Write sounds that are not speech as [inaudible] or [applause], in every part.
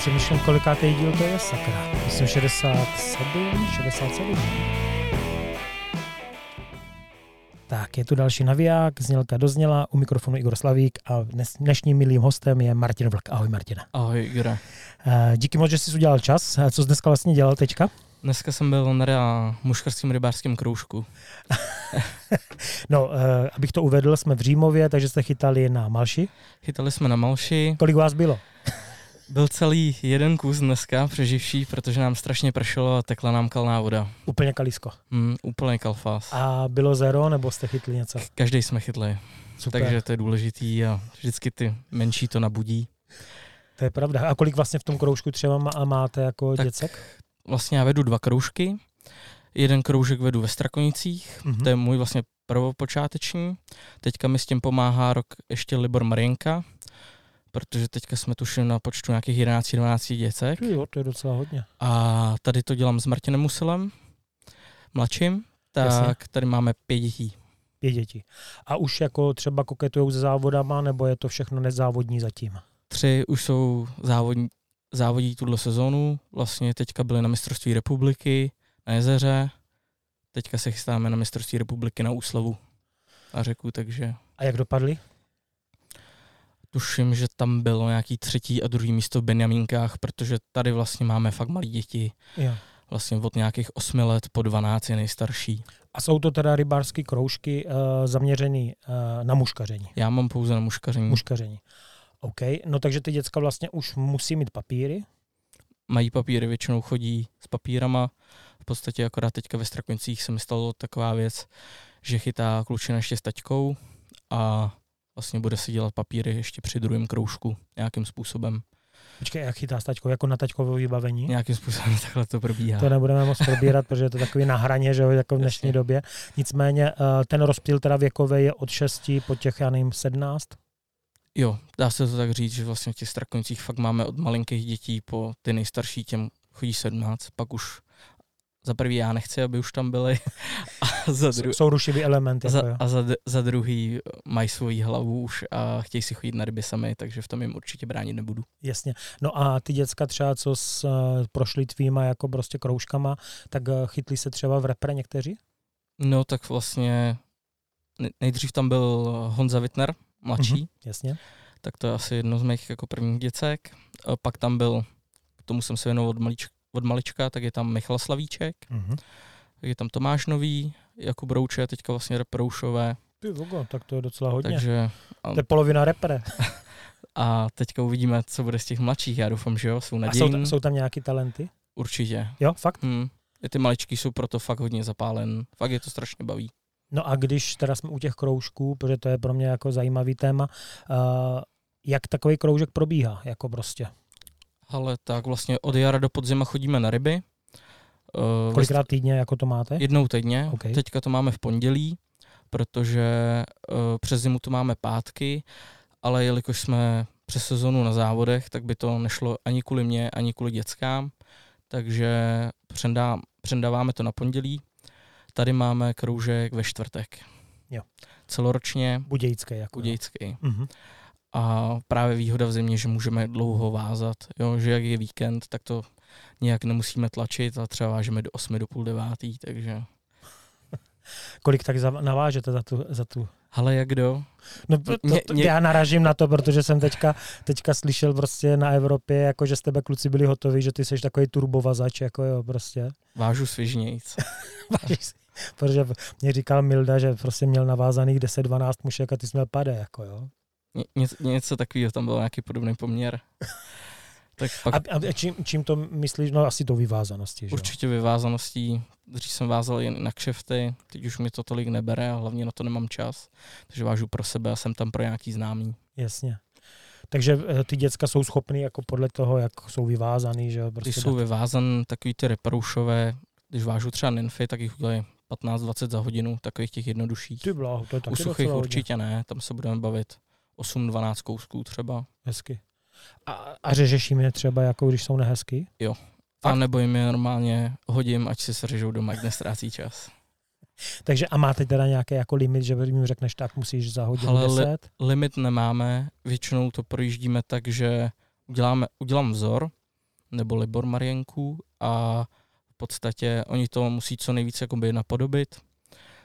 přemýšlím, kolikátý díl to je, sakra. Myslím 67, 67. Tak, je tu další naviják, znělka dozněla, u mikrofonu Igor Slavík a dnes, dnešním milým hostem je Martin Vlk. Ahoj Martina. Ahoj Igore. Eh, díky moc, že jsi udělal čas. Eh, Co jsi dneska vlastně dělal teďka? Dneska jsem byl na muškarském rybářském kroužku. [laughs] No, eh, abych to uvedl, jsme v Římově, takže jste chytali na Malši. Chytali jsme na Malši. Kolik vás bylo? Byl celý jeden kus dneska přeživší, protože nám strašně pršelo a tekla nám kalná voda. Úplně kalisko. Mm, úplně kalfás. A bylo zero, nebo jste chytli něco? Každý jsme chytli, Super. takže to je důležitý a vždycky ty menší to nabudí. To je pravda. A kolik vlastně v tom kroužku třeba má, máte jako Tak děcek? Vlastně já vedu dva kroužky. Jeden kroužek vedu ve Strakonicích, Mhm. to je můj vlastně prvopočáteční. Teďka mi s tím pomáhá rok ještě Libor Marienka, protože teďka jsme tušili na počtu nějakých 11-12 děcek. Jo, to je docela hodně. A tady to dělám s Martinem Musilem, mladším, tak Jasně. tady máme pět dětí. Pět dětí. A už jako třeba koketujou se závodama, nebo je to všechno nezávodní zatím? Tři už jsou závodní, závodí tuhle sezónu, vlastně teďka byli na mistrovství republiky na jezeře, teďka se chystáme na mistrovství republiky na úslavu a řeku, takže A jak dopadli? Tuším, že tam bylo nějaký třetí a druhý místo v Benjamínkách, protože tady vlastně máme fakt malí děti, Jo. vlastně od nějakých 8 let po 12 je nejstarší. A jsou to teda rybářské kroužky uh, zaměřený uh, na muškaření. Já mám pouze na muškaření. Muškaření. OK. No takže ty děcka vlastně už musí mít papíry. mají papíry, většinou chodí s papírama. V podstatě akorát teďka ve Strakonicích se mi stalo taková věc, že chytá klučina ještě s taťkou a vlastně bude si dělat papíry ještě při druhém kroužku nějakým způsobem. Počkej, jak chytá s taťkou, jako na taťkové vybavení? Nějakým způsobem [laughs] takhle to probíhá. To nebudeme moc probírat, protože je to takový na hraně, že jo, jako v dnešní Jasně. době. Nicméně eh, ten rozptyl teda věkový je od 6 po těch, já nevím, 17. Jo, dá se to tak říct, že vlastně v těch Strakonicích fakt máme od malinkých dětí po ty nejstarší těm chodí 17, pak už za prvý já nechci, aby už tam byli [laughs] a za, dru- Jsou rušivý elementy. Jako za, jo. a za, za druhý mají svoji hlavu už a chtějí si chodit na ryby sami, takže v tom jim určitě bránit nebudu. Jasně. No a ty děcka třeba, co s, uh, prošli tvýma jako prostě kroužkama, tak uh, chytli se třeba v repre někteří? No tak vlastně ne- nejdřív tam byl Honza Wittner, mladší, Mhm, jasně. tak to je asi jedno z mých jako prvních děcek. A pak tam byl, k tomu jsem se věnoval od, malič, od malička, tak je tam Michal Slavíček, Mhm. tak je tam Tomáš Nový, Jakub Rouče, teďka vlastně reproušové, Ty vogo, tak to je docela hodně. takže To je polovina repre. [laughs] a teďka uvidíme, co bude z těch mladších, já doufám, že jo, jsou A jsou, nadějní, ta- jsou tam nějaký talenty? určitě. Jo, fakt? Hmm. I ty maličky jsou proto fakt hodně zapálen. Fakt je to strašně baví. No a když teda jsme u těch kroužků, protože to je pro mě jako zajímavý téma, uh, jak takový kroužek probíhá, jako prostě? Ale tak vlastně od jara do podzima chodíme na ryby. Uh, Kolikrát týdně, jako to máte? Jednou týdně. OK. Teďka to máme v pondělí, protože uh, přes zimu to máme pátky, ale jelikož jsme přes sezonu na závodech, tak by to nešlo ani kvůli mě, ani kvůli dětskám, takže přendá, přendáváme to na pondělí. Tady máme kroužek ve čtvrtek. Jo. Celoročně Budějické. Jako, jo. Budějický. Mhm. A právě výhoda v zimě, že můžeme dlouho vázat, jo? že jak je víkend, tak to nějak nemusíme tlačit a třeba vážeme do 8 do půl devátý, takže [laughs] Kolik tak navážete za tu, za tu ale jak kdo? No, to, to, to, ně- já naražím na to, protože jsem teďka, teďka slyšel prostě na Evropě, jako že z tebe kluci byli hotoví, že ty jsi takový turbovazač, jako jo, prostě. Vážu svižnějc. [laughs] Protože mě říkal Milda, že prostě měl navázaných 10-12 mušek a ty jsi měl pade, jako jo. Ně, něco, něco takového, tam byl nějaký podobný poměr. [laughs] Tak pak A, a čím, čím, to myslíš? No asi to vyvázaností, že určitě vyvázaností. Dřív jsem vázal jen na kšefty, teď už mi to tolik nebere a hlavně na to nemám čas. Takže vážu pro sebe a jsem tam pro nějaký známý. Jasně. Takže eh, ty děcka jsou schopný jako podle toho, jak jsou vyvázaný, že Prostě jsou vyvázan takový ty reproušové, když vážu třeba ninfy, tak jich udělají 15-20 za hodinu, takových těch jednodušších. Ty bláho, to je taky U suchých docela hodně. určitě ne, tam se budeme bavit 8-12 kousků třeba. Hezky. A, a řežeš jim je třeba, jako když jsou nehezky? A Fakt? nebo jim je normálně hodím, ať si seřežou doma, ať nestrácí čas. [laughs] Takže a máte teda nějaký jako limit, že jim řekneš, tak musíš za hodinu Ale li- 10? Limit nemáme, většinou to projíždíme tak, že uděláme, udělám vzor, nebo Libor Marienků a v podstatě oni to musí co nejvíce jakoby napodobit.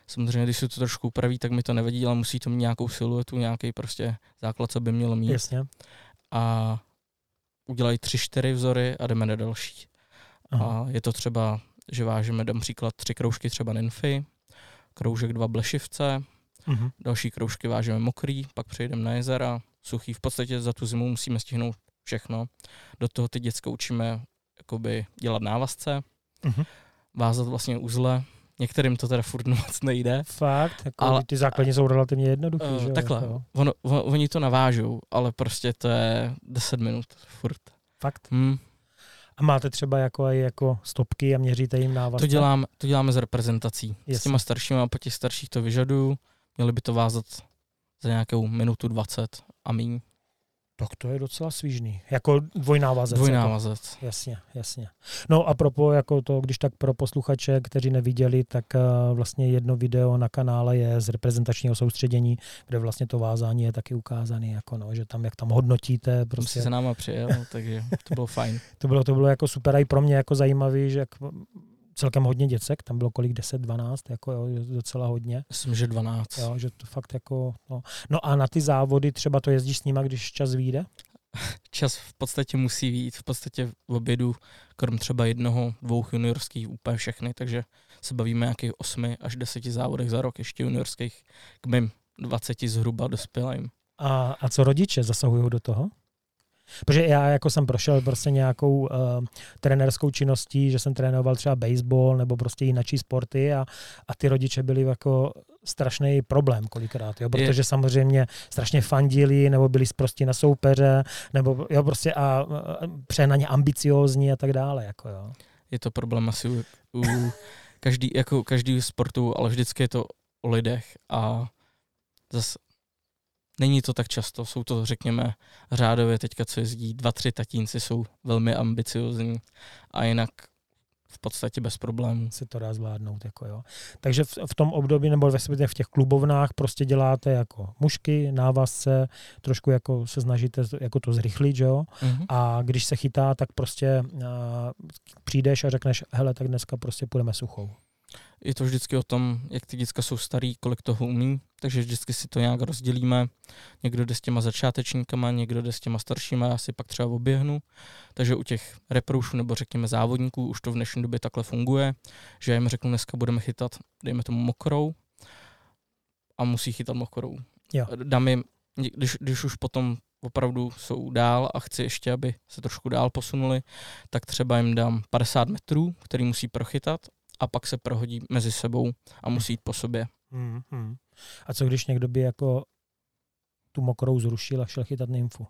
Samozřejmě, když se to trošku upraví, tak mi to nevadí, ale musí to mít nějakou siluetu, nějaký prostě základ, co by mělo mít. Jasně. A udělají tři, čtyři vzory a jdeme na další. Aha. A je to třeba, že vážeme, dám příklad, tři kroužky třeba nymfy, kroužek dva blešivce, uh-huh. další kroužky vážeme mokrý, pak přejdeme na jezera, suchý. V podstatě za tu zimu musíme stihnout všechno. Do toho ty děcka učíme jakoby dělat návazce, uh-huh. vázat vlastně uzle. Některým to teda furt [laughs] moc nejde. Fakt? Jako ale, ty základní jsou relativně jednoduché, uh, že Takhle, jako. ono, on, oni to navážou, ale prostě to je 10 minut furt. Fakt? Hmm. A máte třeba jako, jako stopky a měříte jim návazce? To, dělám, to děláme z reprezentací. Yes. S těma staršíma a po těch starších to vyžaduju. Měli by to vázat za nějakou minutu 20 a míň. Tak to je docela svížný. Jako dvojnávazec. Dvojnávazec. Jako, jasně, jasně. No a propo, jako to, když tak pro posluchače, kteří neviděli, tak uh, vlastně jedno video na kanále je z reprezentačního soustředění, kde vlastně to vázání je taky ukázané, jako no, že tam, jak tam hodnotíte. Prostě. Jsem se náma přijel, takže to bylo fajn. [laughs] to, bylo, to bylo jako super, i pro mě jako zajímavý, že jak celkem hodně děcek, tam bylo kolik, 10, 12, jako jo, docela hodně. Myslím, že 12. Jo, že to fakt jako, no. no a na ty závody třeba to jezdíš s nima, když čas vyjde? Čas v podstatě musí výjít, v podstatě v obědu, krom třeba jednoho, dvou juniorských, úplně všechny, takže se bavíme nějakých 8 až 10 závodech za rok, ještě juniorských k mým 20 zhruba dospělým. A, a co rodiče zasahují do toho? Protože já jako jsem prošel prostě nějakou uh, trenerskou činností, že jsem trénoval třeba baseball nebo prostě jináčí sporty a, a ty rodiče byli jako strašný problém kolikrát, jo, protože je. samozřejmě strašně fandili nebo byli prostě na soupeře, nebo jo, prostě a, a přehnaně ambiciózní a tak dále, jako jo. Je to problém asi u, u každý, jako každý sportu, ale vždycky je to o lidech a zase Není to tak často, jsou to, řekněme, řádově teďka, co jezdí, dva, tři tatínci jsou velmi ambiciozní a jinak v podstatě bez problémů. Se to dá zvládnout, jako jo. Takže v, v tom období, nebo ve v těch klubovnách prostě děláte jako mušky, návazce, trošku jako se snažíte jako to zrychlit, jo. Mm-hmm. A když se chytá, tak prostě uh, přijdeš a řekneš, hele, tak dneska prostě půjdeme suchou je to vždycky o tom, jak ty děcka jsou starý, kolik toho umí, takže vždycky si to nějak rozdělíme. Někdo jde s těma začátečníkama, někdo jde s těma staršíma, já si pak třeba oběhnu. Takže u těch reproušů nebo řekněme závodníků už to v dnešní době takhle funguje, že já jim řeknu, dneska budeme chytat, dejme tomu mokrou a musí chytat mokrou. Jo. Dám jim, když, když už potom opravdu jsou dál a chci ještě, aby se trošku dál posunuli, tak třeba jim dám 50 metrů, který musí prochytat a pak se prohodí mezi sebou a musí jít po sobě. Hmm, hmm. A co když někdo by jako tu mokrou zrušil a šel chytat nymfu?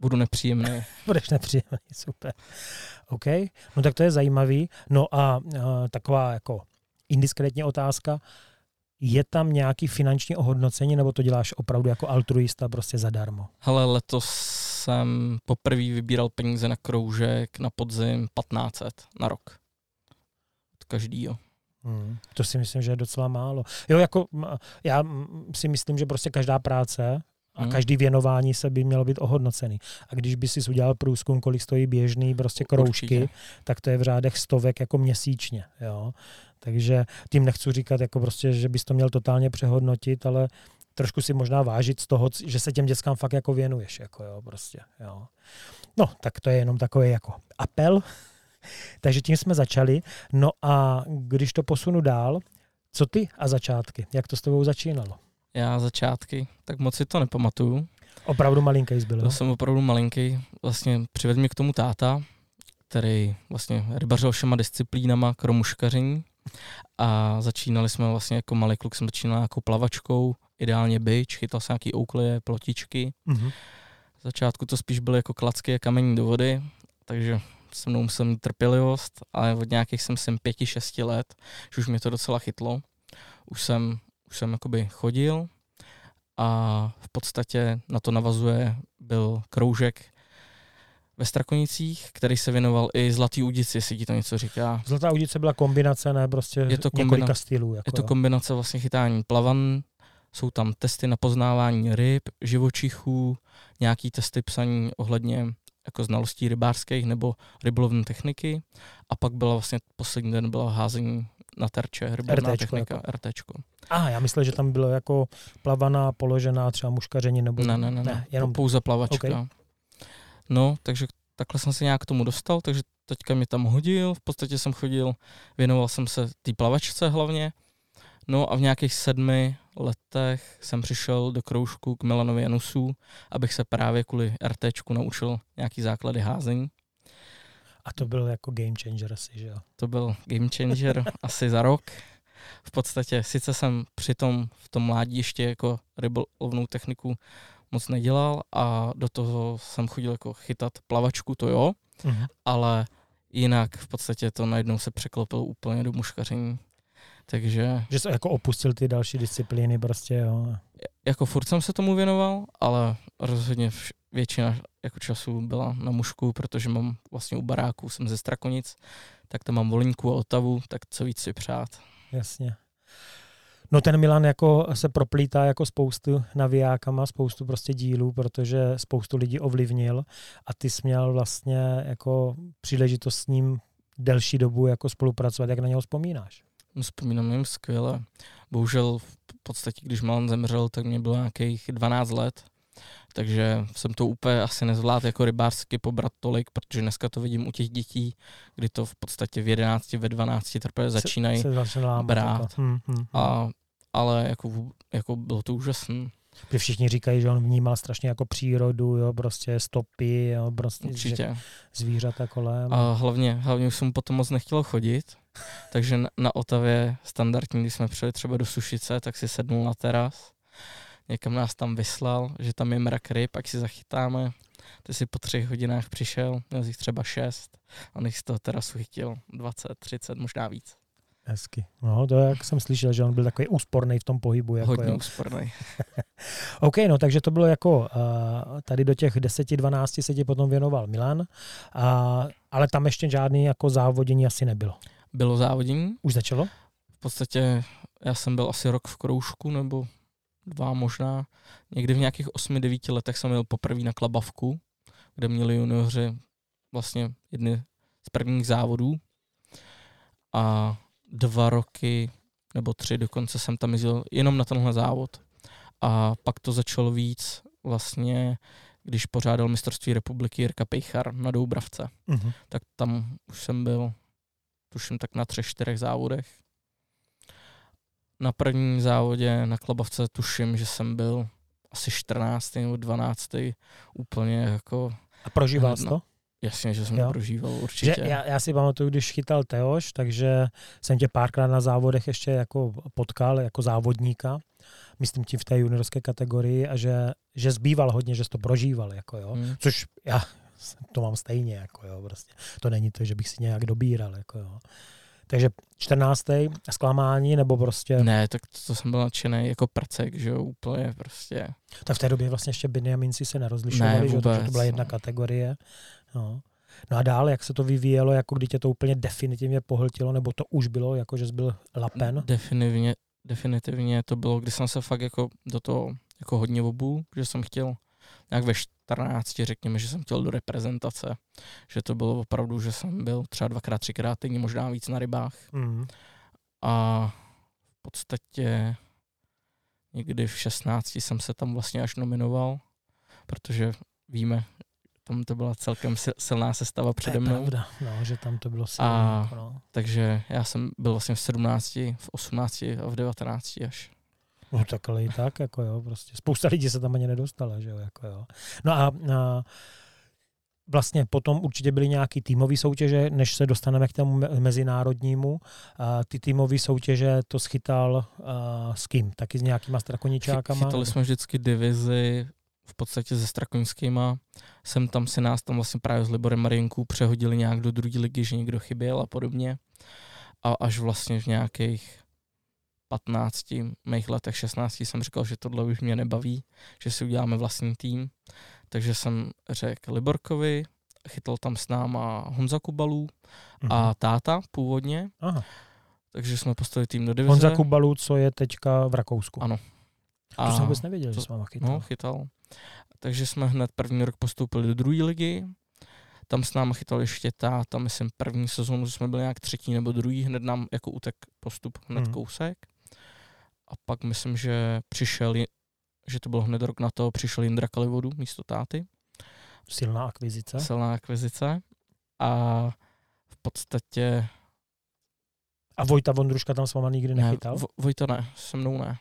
Budu nepříjemný. [laughs] Budeš nepříjemný, super. OK, no tak to je zajímavý. No a uh, taková jako indiskrétní otázka. Je tam nějaký finanční ohodnocení, nebo to děláš opravdu jako altruista prostě zadarmo? Hele, letos jsem poprvé vybíral peníze na kroužek na podzim 1500 na rok každýho. Hmm, to si myslím, že je docela málo. Jo, jako já si myslím, že prostě každá práce a hmm. každý věnování se by mělo být ohodnocený. A když by si udělal průzkum, kolik stojí běžný prostě kroužky, Určitě. tak to je v řádech stovek jako měsíčně. Jo? Takže tím nechci říkat, jako prostě, že bys to měl totálně přehodnotit, ale trošku si možná vážit z toho, že se těm dětskám fakt jako věnuješ. Jako jo, prostě, jo. No, tak to je jenom takový jako apel takže tím jsme začali. No a když to posunu dál, co ty a začátky? Jak to s tebou začínalo? Já začátky, tak moc si to nepamatuju. Opravdu malinký byl. Byl jsem opravdu malinký. Vlastně přivedl mě k tomu táta, který vlastně rybařil všema disciplínama kromuškaření. A začínali jsme vlastně jako malý kluk, jsem začínal jako plavačkou, ideálně byč, chytal jsem nějaký ouklie, plotičky. Mm-hmm. V začátku to spíš byly jako klacky a kamení do vody, takže se mnou musel mít trpělivost, ale od nějakých jsem sem pěti, šesti let, že už mě to docela chytlo. Už jsem, už jsem jakoby chodil a v podstatě na to navazuje byl kroužek ve Strakonicích, který se věnoval i Zlatý udici, jestli ti to něco říká. Zlatá udice byla kombinace, ne prostě je to kombina- stylů. Jako je to kombinace vlastně chytání plavan, jsou tam testy na poznávání ryb, živočichů, nějaký testy psaní ohledně jako znalostí rybářských nebo rybolovní techniky a pak byla vlastně poslední den byla házení na terče, rybolovná RTčko technika, jako. RTčko. A já myslel, že tam bylo jako plavaná, položená třeba muškaření nebo... Ne, ne, ne, ne, ne jenom... pouze plavačka. Okay. No, takže takhle jsem se nějak k tomu dostal, takže teďka mě tam hodil, v podstatě jsem chodil, věnoval jsem se té plavačce hlavně, no a v nějakých sedmi letech jsem přišel do kroužku k Milanovi Janusu, abych se právě kvůli RTčku naučil nějaký základy házení. A to byl jako game changer asi, že jo? To byl game changer [laughs] asi za rok. V podstatě sice jsem přitom v tom mládí ještě jako rybolovnou techniku moc nedělal a do toho jsem chodil jako chytat plavačku, to jo, Mhm. ale jinak v podstatě to najednou se překlopilo úplně do muškaření. Takže Že jsi jako opustil ty další disciplíny prostě, jo. jako furt jsem se tomu věnoval, ale rozhodně vš- většina jako času byla na mušku, protože mám vlastně u baráku, jsem ze Strakonic, tak tam mám Volínku a Otavu, tak co víc si přát. Jasně. No ten Milan jako se proplítá jako spoustu navijákama, spoustu prostě dílů, protože spoustu lidí ovlivnil a ty jsi měl vlastně jako příležitost s ním delší dobu jako spolupracovat. Jak na něho vzpomínáš? Vzpomínám jim skvěle. Bohužel v podstatě, když Milan zemřel, tak mě bylo nějakých 12 let, takže jsem to úplně asi nezvládl jako rybářsky pobrat tolik, protože dneska to vidím u těch dětí, kdy to v podstatě v 11, ve 12 teprve začínají. Se lámat, brát. Hmm, hmm, hmm. A, ale jako, jako bylo to úžasné. Protože všichni říkají, že on vnímal strašně jako přírodu, jo, prostě stopy, jo, prostě že Určitě. zvířata kolem. A hlavně, hlavně už jsem potom moc nechtěl chodit, takže na, na Otavě standardní, když jsme přijeli třeba do Sušice, tak si sednul na teras, někam nás tam vyslal, že tam je mrak ryb, pak si zachytáme. Ty si po třech hodinách přišel, měl jich třeba šest a nech z toho terasu chytil 20, 30, možná víc. Hezky. No, to jak jsem slyšel, že on byl takový úsporný v tom pohybu. Jako, Hodně jo. úsporný. [laughs] OK, no takže to bylo jako, uh, tady do těch 10-12 se ti potom věnoval Milan, uh, ale tam ještě žádný jako závodění asi nebylo. Bylo závodění, Už začalo? v podstatě já jsem byl asi rok v kroužku, nebo dva možná. Někdy v nějakých 8-9 letech jsem byl poprvé na Klabavku, kde měli junioři vlastně jedny z prvních závodů. A dva roky, nebo tři dokonce jsem tam jezdil jenom na tenhle závod. A pak to začalo víc vlastně, když pořádal mistrovství republiky Jirka Pejchar na Doubravce. Uh-huh. Tak tam už jsem byl, tuším tak na třech, čtyřech závodech. Na prvním závodě na Klabavce tuším, že jsem byl asi 14. nebo 12. úplně jako, A prožíval jsi to? Jasně, že jsem Jo. to prožíval Že určitě. já, já si pamatuju, když chytal Teoš, takže jsem tě párkrát na závodech ještě jako potkal jako závodníka, myslím tím v té juniorské kategorii a že, že zbýval hodně, že jsi to prožíval, jako jo. Hmm. Což já [laughs] to mám stejně, jako jo, prostě. To není to, že bych si nějak dobíral, jako jo. Takže 14. zklamání, nebo prostě, Ne, tak to, to jsem byl nadšený jako prcek, že jo, úplně prostě. tak v té době vlastně ještě Benjaminci se nerozlišovali, Ne, že, jo, takže to vůbec, byla jedna no. kategorie. No. no a dál, jak se to vyvíjelo, jako kdy tě to úplně definitivně pohltilo, nebo to už bylo, jako že jsi byl lapen? Definitivně, definitivně to bylo, kdy jsem se fakt jako do toho jako hodně obul, že jsem chtěl nějak ve 14, řekněme, že jsem chtěl do reprezentace. Že to bylo opravdu, že jsem byl třeba dvakrát, třikrát týdně, možná víc na rybách. Mm. A v podstatě někdy v 16 jsem se tam vlastně až nominoval, protože víme, tam to byla celkem sil- silná sestava To je přede mnou. pravda, no, že tam to bylo silné. A- no. Takže já jsem byl vlastně v 17, v 18 a v 19 až. no tak ale i tak, jako jo, prostě. Spousta lidí se tam ani nedostala, že jo, jako jo. No a, a vlastně potom určitě byly nějaký týmové soutěže, než se dostaneme k tomu me- mezinárodnímu. A ty týmové soutěže to schytal a, s kým? Taky s nějakýma strakoničákama? Chytali jsme vždycky divizi v podstatě se Strakoňskýma. Jsem tam si nás tam vlastně právě s Liborem Marienkou přehodili nějak do druhé ligy, že někdo chyběl a podobně. A až vlastně v nějakých 15 mých letech, 16 jsem říkal, že tohle už mě nebaví, že si uděláme vlastní tým. Takže jsem řekl Liborkovi, chytl tam s náma Honza Kubalů Mhm. a táta původně, Aha. takže jsme postavili tým do divize. Honza Kubalu, co je teďka v Rakousku. Ano. To jsem vůbec nevěděl, to- že váma chytal. No, chytal. Takže jsme hned první rok postoupili do druhé ligy, Tam s námi chytal ještě ta, tam myslím první sezónu jsme byli nějak třetí nebo druhý, hned nám jako utek postup, hned Mhm. kousek. A pak myslím, že přišel, že to byl hned rok na to, přišel Jindra Kalivodu místo táty, Silná akvizice. silná akvizice. A v podstatě, A Vojta Vondruška tam s váma nikdy ne, nechytal? Vo- Vojta ne, se mnou ne.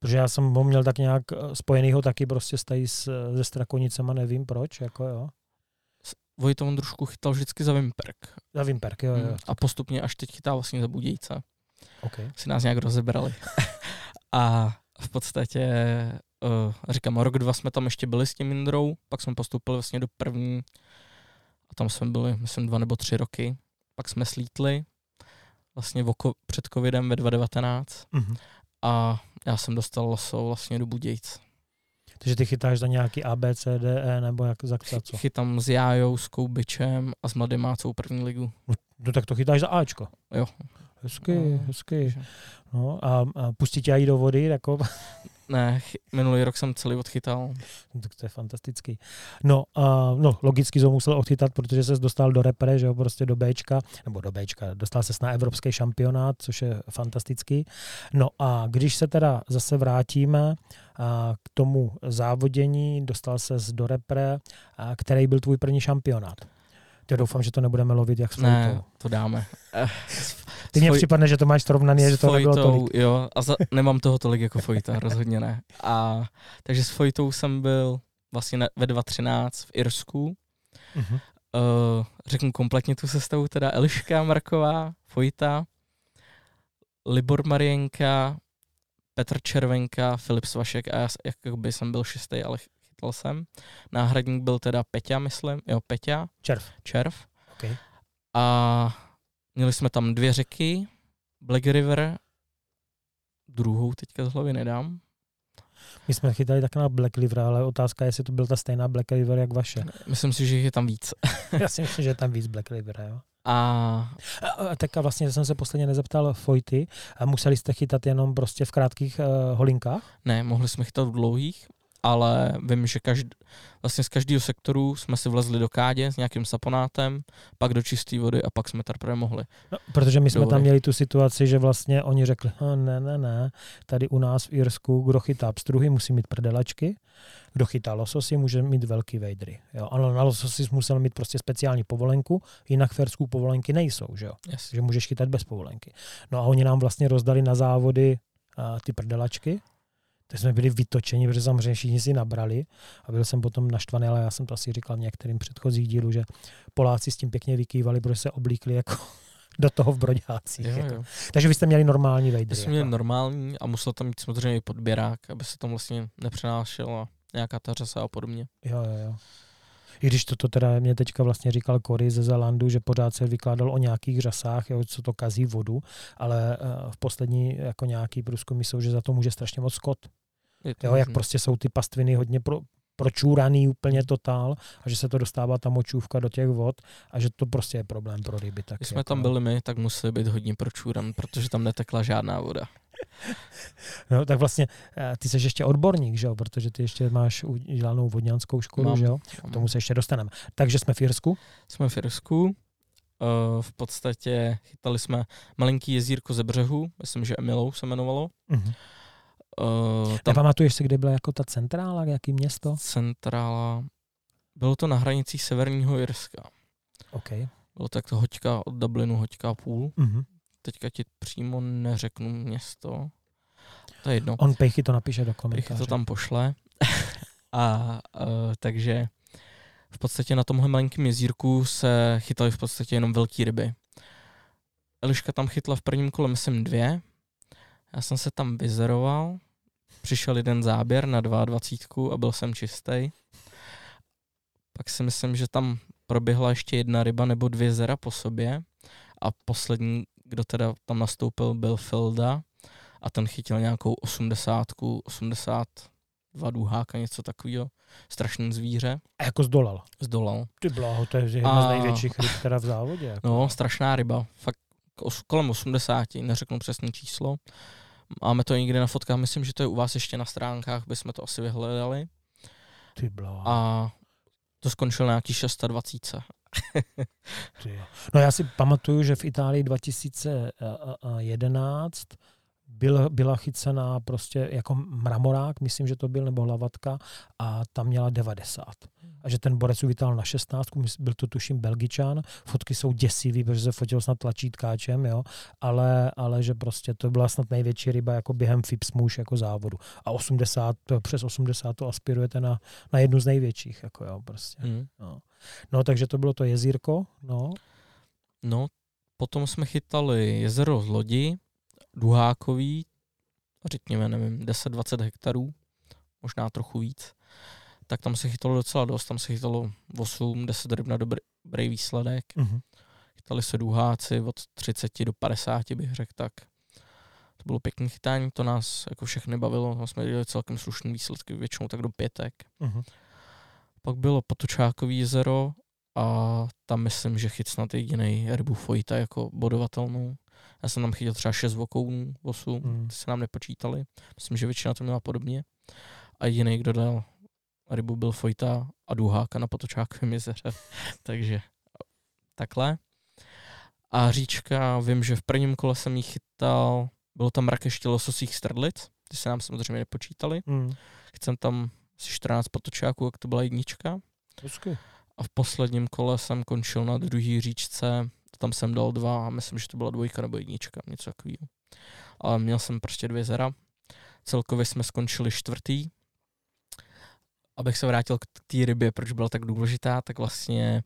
Protože já jsem ho měl tak nějak eh, spojenýho taky prostě stají s, se Strakonicema, nevím proč, jako jo. Vojta Vondrušku chytal vždycky za Vimperk. Za Vimperk, jo, jo. Mm. A postupně až teď chytá vlastně za Budějce. Okay. Si nás nějak rozebrali. [laughs] a v podstatě, uh, říkám, rok, dva jsme tam ještě byli s tím Indrou, pak jsme postupili vlastně do první a tam jsme byli, myslím, dva nebo tři roky. Pak jsme slítli vlastně oko, před covidem ve 2019 Mhm. a já jsem dostal loso vlastně do Budějc. Takže ty chytáš za nějaký A, B, C, D, E, nebo jak, za, co? Chytám s Jájou, s Koubičem a s Mladým Mácou první ligu. No tak to chytáš za Ačko. Jo. Hezky, No, hezky. No a, a pustí tě i do vody, jako, Ne, minulý rok jsem celý odchytal. no, tak to je fantastický. No, a, no logicky to musel odchytat, protože se dostal do repre, že jo, prostě do Bčka, nebo do Bčka, dostal se na evropský šampionát, což je fantastický. No a když se teda zase vrátíme a, k tomu závodění, dostal se do repre, a, který byl tvůj první šampionát. Já doufám, že to nebudeme lovit jak s Ne, to dáme. Eh, Ty mně připadne, že to máš srovnaný, a že to nebylo tolik. Jo, a za, nemám toho tolik jako Fojta, rozhodně ne. A, takže s Fojtou jsem byl vlastně na, ve 2013 v Irsku. Mhm. Uh, řeknu kompletně tu sestavu, teda Eliška Marková, Fojta, Libor Marienka, Petr Červenka, Filip Svašek a já jakoby jsem byl šestý, ale chytal jsem. Náhradník byl teda Peťa, myslím, jo, Peťa, Červ. Červ. Okay. A měli jsme tam dvě řeky, Black River, druhou teďka z hlavy nedám. My jsme chytali tak na Black River, ale otázka je, jestli to byl ta stejná Black River jak vaše. Myslím si, že je tam víc. [laughs] Já si [laughs] myslím, že je tam víc Black River, jo. A A, a tak a vlastně jsem se posledně nezeptal Fojty, a museli jste chytat jenom prostě v krátkých uh, holinkách? ne, mohli jsme chytat v dlouhých, ale vím, že každý, vlastně z každého sektoru jsme si vlezli do kádě s nějakým saponátem, pak do čisté vody a pak jsme teprve mohli. No, protože my jsme tam měli tu situaci, že vlastně oni řekli, "No, ne, ne, ne, tady u nás v Irsku, kdo chytá pstruhy, musí mít prdelačky, kdo chytá lososy, může mít velký vejdry. Jo, ale na lososy musel mít prostě speciální povolenku, jinak v Irsku povolenky nejsou, že jo. Yes. že můžeš chytat bez povolenky. No a oni nám vlastně rozdali na závody a, ty prdelačky, tak jsme byli vytočeni, protože samozřejmě všichni si nabrali a byl jsem potom naštvaný, ale já jsem to asi říkal v některým předchozích dílů, že Poláci s tím pěkně vykývali, protože se oblíkli jako [laughs] do toho v broďácích. Jo, Jako. jo. Takže vy jste měli normální My vejdry. jsme měli Jako. normální a musel tam mít samozřejmě i podběrák, aby se tam vlastně nepřenášela nějaká ta řasa a podobně. Jo, jo, jo. I když toto teda mě teďka vlastně říkal Cory ze Zelandu, že pořád se vykládal o nějakých řasách, jo, co to kazí vodu, ale uh, v poslední jako nějaký průzkumy jsou, že za to může strašně moc skot. Jo, jak prostě jsou ty pastviny hodně pro, pročúraný úplně totál a že se to dostává ta močůvka do těch vod a že to prostě je problém pro ryby. Tak Když jsme tam byli my, tak museli být hodně pročúran, protože tam netekla žádná voda. [laughs] No, tak vlastně eh, ty jsi ještě odborník, že jo? protože ty ještě máš udělanou vodňanskou školu, Mám. že jo? K tomu se ještě dostaneme. Takže jsme v Irsku. Jsme v Irsku, uh, v podstatě chytali jsme malinký jezírko ze břehu, myslím, že Emilou se jmenovalo. Mhm. Uh, tam Nepamatuješ si, kde byla jako ta centrála, jaký město? centrála, bylo to na hranicích severního Irska. OK. Bylo tak to hoďka od Dublinu, hoďka a půl. Mhm. Teďka ti přímo neřeknu město. To je jedno. On Pejchy to napíše do komentáře. to tam pošle. [laughs] a uh, takže v podstatě na tomhle malinkém jezírku se chytaly v podstatě jenom velké ryby. Eliška tam chytla v prvním kole, myslím, dvě. Já jsem se tam vyzeroval. Přišel jeden záběr na 22 a byl jsem čistý. Pak si myslím, že tam proběhla ještě jedna ryba nebo dvě zera po sobě. A poslední, kdo teda tam nastoupil, byl Filda a ten chytil nějakou 80, 82 duháka, něco takového. Strašný zvíře. A jako zdolal. Zdolal. Ty bláho, to je jedna z A- největších ryb teda v závodě. Jako. No, strašná ryba. Fakt kolem 80, neřeknu přesné číslo. Máme to někde na fotkách, myslím, že to je u vás ještě na stránkách, bychom to asi vyhledali. Ty bláho. A to skončilo nějaký 620. [laughs] no já si pamatuju, že v Itálii 2011 byl, byla chycená prostě jako mramorák, myslím, že to byl, nebo hlavatka, a tam měla 90. A že ten borec uvítal na 16, byl to tuším Belgičan, fotky jsou děsivý, protože se fotil snad tlačítkáčem, jo, ale, ale že prostě to byla snad největší ryba jako během FIPS muž jako závodu. A 80, přes 80 to aspirujete na, na jednu z největších, jako jo, prostě. Mm. No. no. takže to bylo to jezírko, no. No, potom jsme chytali jezero z lodi, duhákový, řekněme, nevím, 10-20 hektarů, možná trochu víc, tak tam se chytalo docela dost, tam se chytalo 8-10 ryb na dobrý, dobrý výsledek. Mm-hmm. Chytali se duháci od 30 do 50, bych řekl tak. To bylo pěkné chytání, to nás jako všechny bavilo, tam jsme dělali celkem slušné výsledky, většinou tak do pětek. Mm-hmm. Pak bylo Potočákový jezero a tam myslím, že chyt snad jediný rybu Fojta jako bodovatelnou. Já jsem tam chytil třeba 6 vokounů, 8, hmm. ty se nám nepočítali. Myslím, že většina to měla podobně. A jediný, kdo dal rybu, byl Fojta a Duháka na Potočákovém jezeře. [laughs] Takže takhle. A říčka, vím, že v prvním kole jsem jí chytal, bylo tam rakeště lososích strdlic, ty se nám samozřejmě nepočítali. Hmm. Chcem tam asi 14 potočáků, jak to byla jednička. Hezky. A v posledním kole jsem končil na druhý říčce tam jsem dal dva, myslím, že to byla dvojka nebo jednička, něco takového. Ale měl jsem prostě dvě zera. Celkově jsme skončili čtvrtý. Abych se vrátil k té rybě, proč byla tak důležitá, tak vlastně,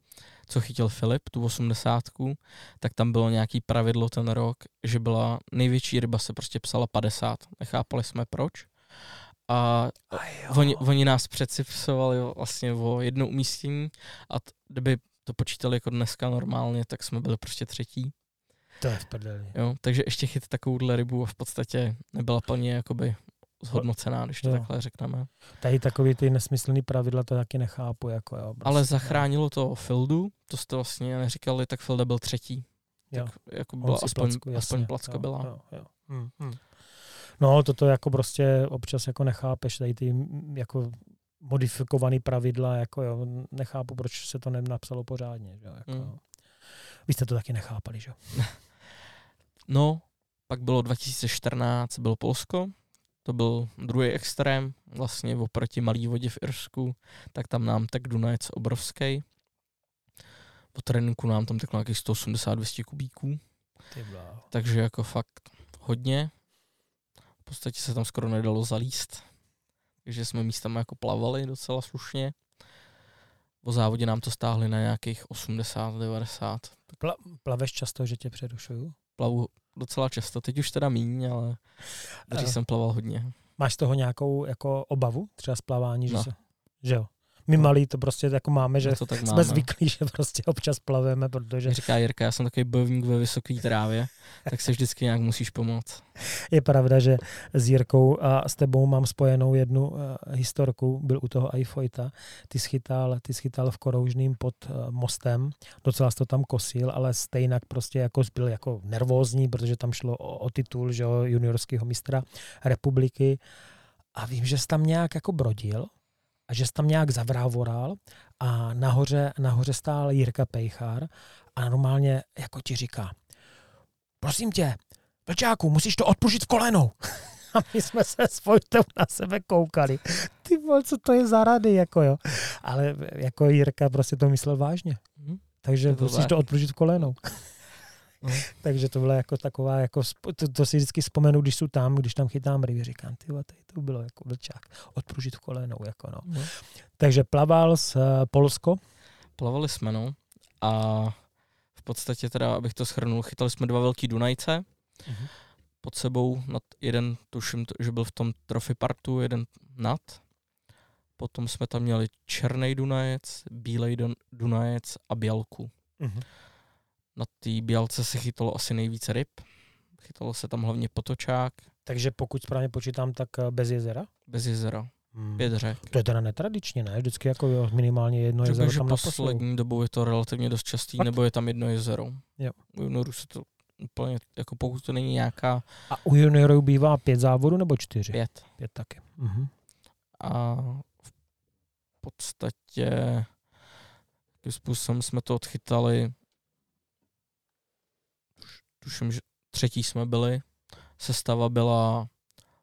co chytil Filip, tu osmdesátku, tak tam bylo nějaký pravidlo ten rok, že byla největší ryba se prostě psala 50. Nechápali jsme proč. A, a oni, oni nás přecipsovali vlastně o jedno umístění a t- kdyby to počítali jako dneska normálně, tak jsme byli prostě třetí. To je v prdeli. Jo, takže ještě chyt takovouhle rybu v podstatě nebyla plně jakoby zhodnocená, když to jo. takhle řekneme. Tady takový ty nesmyslný pravidla to taky nechápu. Jako jo, prostě. Ale zachránilo to Fildu, to jste vlastně neříkali, tak Filda byl třetí. Jo. Tak jako byla aspoň, placku, aspoň placka jo, byla. Jo, jo. Hmm, hmm. No, toto jako prostě občas jako nechápeš, tady ty jako modifikovaný pravidla, jako jo, nechápu, proč se to nenapsalo pořádně. Jo, jako, mm. Vy jste to taky nechápali, že [laughs] No, pak bylo 2014, bylo Polsko, to byl druhý extrém, vlastně oproti malý vodě v Irsku, tak tam nám tak Dunajec obrovský. Po tréninku nám tam teklo nějakých 180-200 kubíků. Takže jako fakt hodně. V podstatě se tam skoro nedalo zalíst takže jsme místama jako plavali docela slušně. Po závodě nám to stáhli na nějakých 80, 90. Pla- plaveš často, že tě přerušuju? Plavu docela často, teď už teda míň, ale dřív jsem plaval hodně. Máš z toho nějakou jako obavu, třeba z plavání, že, no. se, že jo? My malí to prostě jako máme, že to tak jsme máme. zvyklí, že prostě občas plaveme, protože... Říká Jirka, já jsem takový bojovník ve vysoké trávě, tak se vždycky nějak musíš pomoct. Je pravda, že s Jirkou a s tebou mám spojenou jednu uh, historku, byl u toho iFojta, ty schytal, ty schytal v Koroužným pod uh, mostem, docela to tam kosil, ale stejnak prostě jako byl jako nervózní, protože tam šlo o, o titul, že jo, juniorského mistra republiky. A vím, že jsi tam nějak jako brodil, a že jsi tam nějak zavrávoral a nahoře, nahoře stál Jirka Pejchar a normálně jako ti říká, prosím tě, Vlčáku, musíš to odpružit v kolenou. [laughs] A my jsme se s Vojtou na sebe koukali. Ty vole, co to je za rady, jako jo. Ale jako Jirka prostě to myslel vážně. Hmm. Takže to musíš to odpružit v kolenou. No. [laughs] Takže to byla jako taková, jako, to, to, si vždycky vzpomenu, když jsou tam, když tam chytám ryby, říkám, ty tady to bylo jako vlčák, odpružit v kolenou, jako no. no. Takže plaval z uh, Polsko? Plavali jsme, no. A v podstatě teda, abych to schrnul, chytali jsme dva velký Dunajce, uh-huh. pod sebou, nad jeden, tuším, že byl v tom trophy partu, jeden nad. Potom jsme tam měli černý Dunajec, bílej Dunajec a bělku. Uh-huh. Na té bělce se chytalo asi nejvíce ryb. Chytalo se tam hlavně potočák. Takže pokud správně počítám, tak eh, bez jezera? Bez jezera. Hmm. Pět řek. To je teda netradičně, ne? Vždycky jako jo, minimálně jedno Řekl, jezero že tam poslední dobou je to relativně dost častý, Fakt? nebo je tam jedno jezero. Jo. U juniorů se to úplně, jako pokud to není nějaká... A u juniorů bývá pět závodů nebo čtyři? Pět. Pět taky. Mhm. A v podstatě Jakým způsobem jsme to odchytali. Tuším, že třetí jsme byli. Sestava byla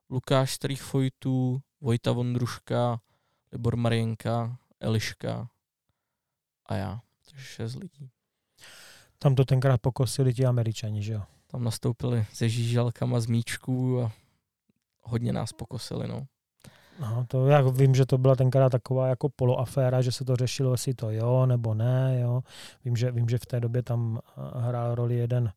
Lukáš Starých Fojtů, Vojta Vondruška, Libor Marienka, Eliška a já. Takže šest lidí. Tam to tenkrát pokosili ti američani, že jo? Tam nastoupili se žížalkama z míčků a hodně nás pokosili, no. No, to já vím, že to byla tenkrát taková jako poloaféra, že se to řešilo, jestli to jo nebo ne. Jo. Vím, že, vím, že v té době tam hrál roli jeden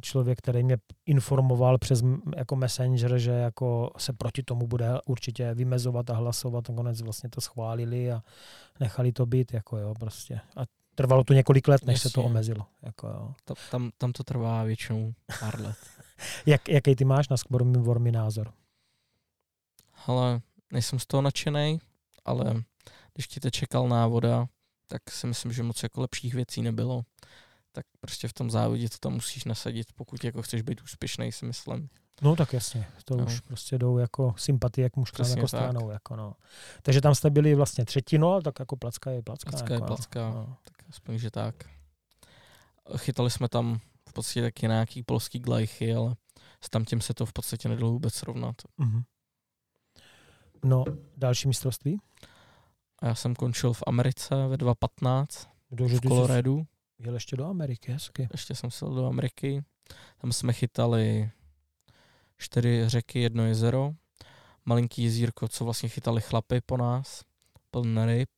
člověk, který mě informoval přes jako messenger, že jako se proti tomu bude určitě vymezovat a hlasovat. Nakonec vlastně to schválili a nechali to být. Jako jo, prostě. A trvalo to několik let, než Jasně. se to omezilo. Jako jo. Tam, tam to trvá většinou pár let. [laughs] Jak, jaký ty máš na Vormi názor? Ale nejsem z toho nadšený, ale když ti to čekal návoda, tak si myslím, že moc jako lepších věcí nebylo. Tak prostě v tom závodě to tam musíš nasadit, pokud jako chceš být úspěšný, si myslím. No tak jasně, to no. už prostě jdou jako sympatie k mužkám jako stranou. Jako no. Takže tam jste byli vlastně třetí, no, tak jako placka je placka. Placka jako, je placka, no. tak aspoň, že tak. Chytali jsme tam v podstatě taky nějaký polský glajchy, ale s tam tím se to v podstatě nedalo vůbec srovnat. Mm-hmm. No, další mistrovství? A já jsem končil v Americe ve 2.15 Dože v Coloradu. Jel ještě do Ameriky, hezky. Ještě jsem se do Ameriky. Tam jsme chytali čtyři řeky, jedno jezero. Malinký jezírko, co vlastně chytali chlapy po nás. Plný ryb.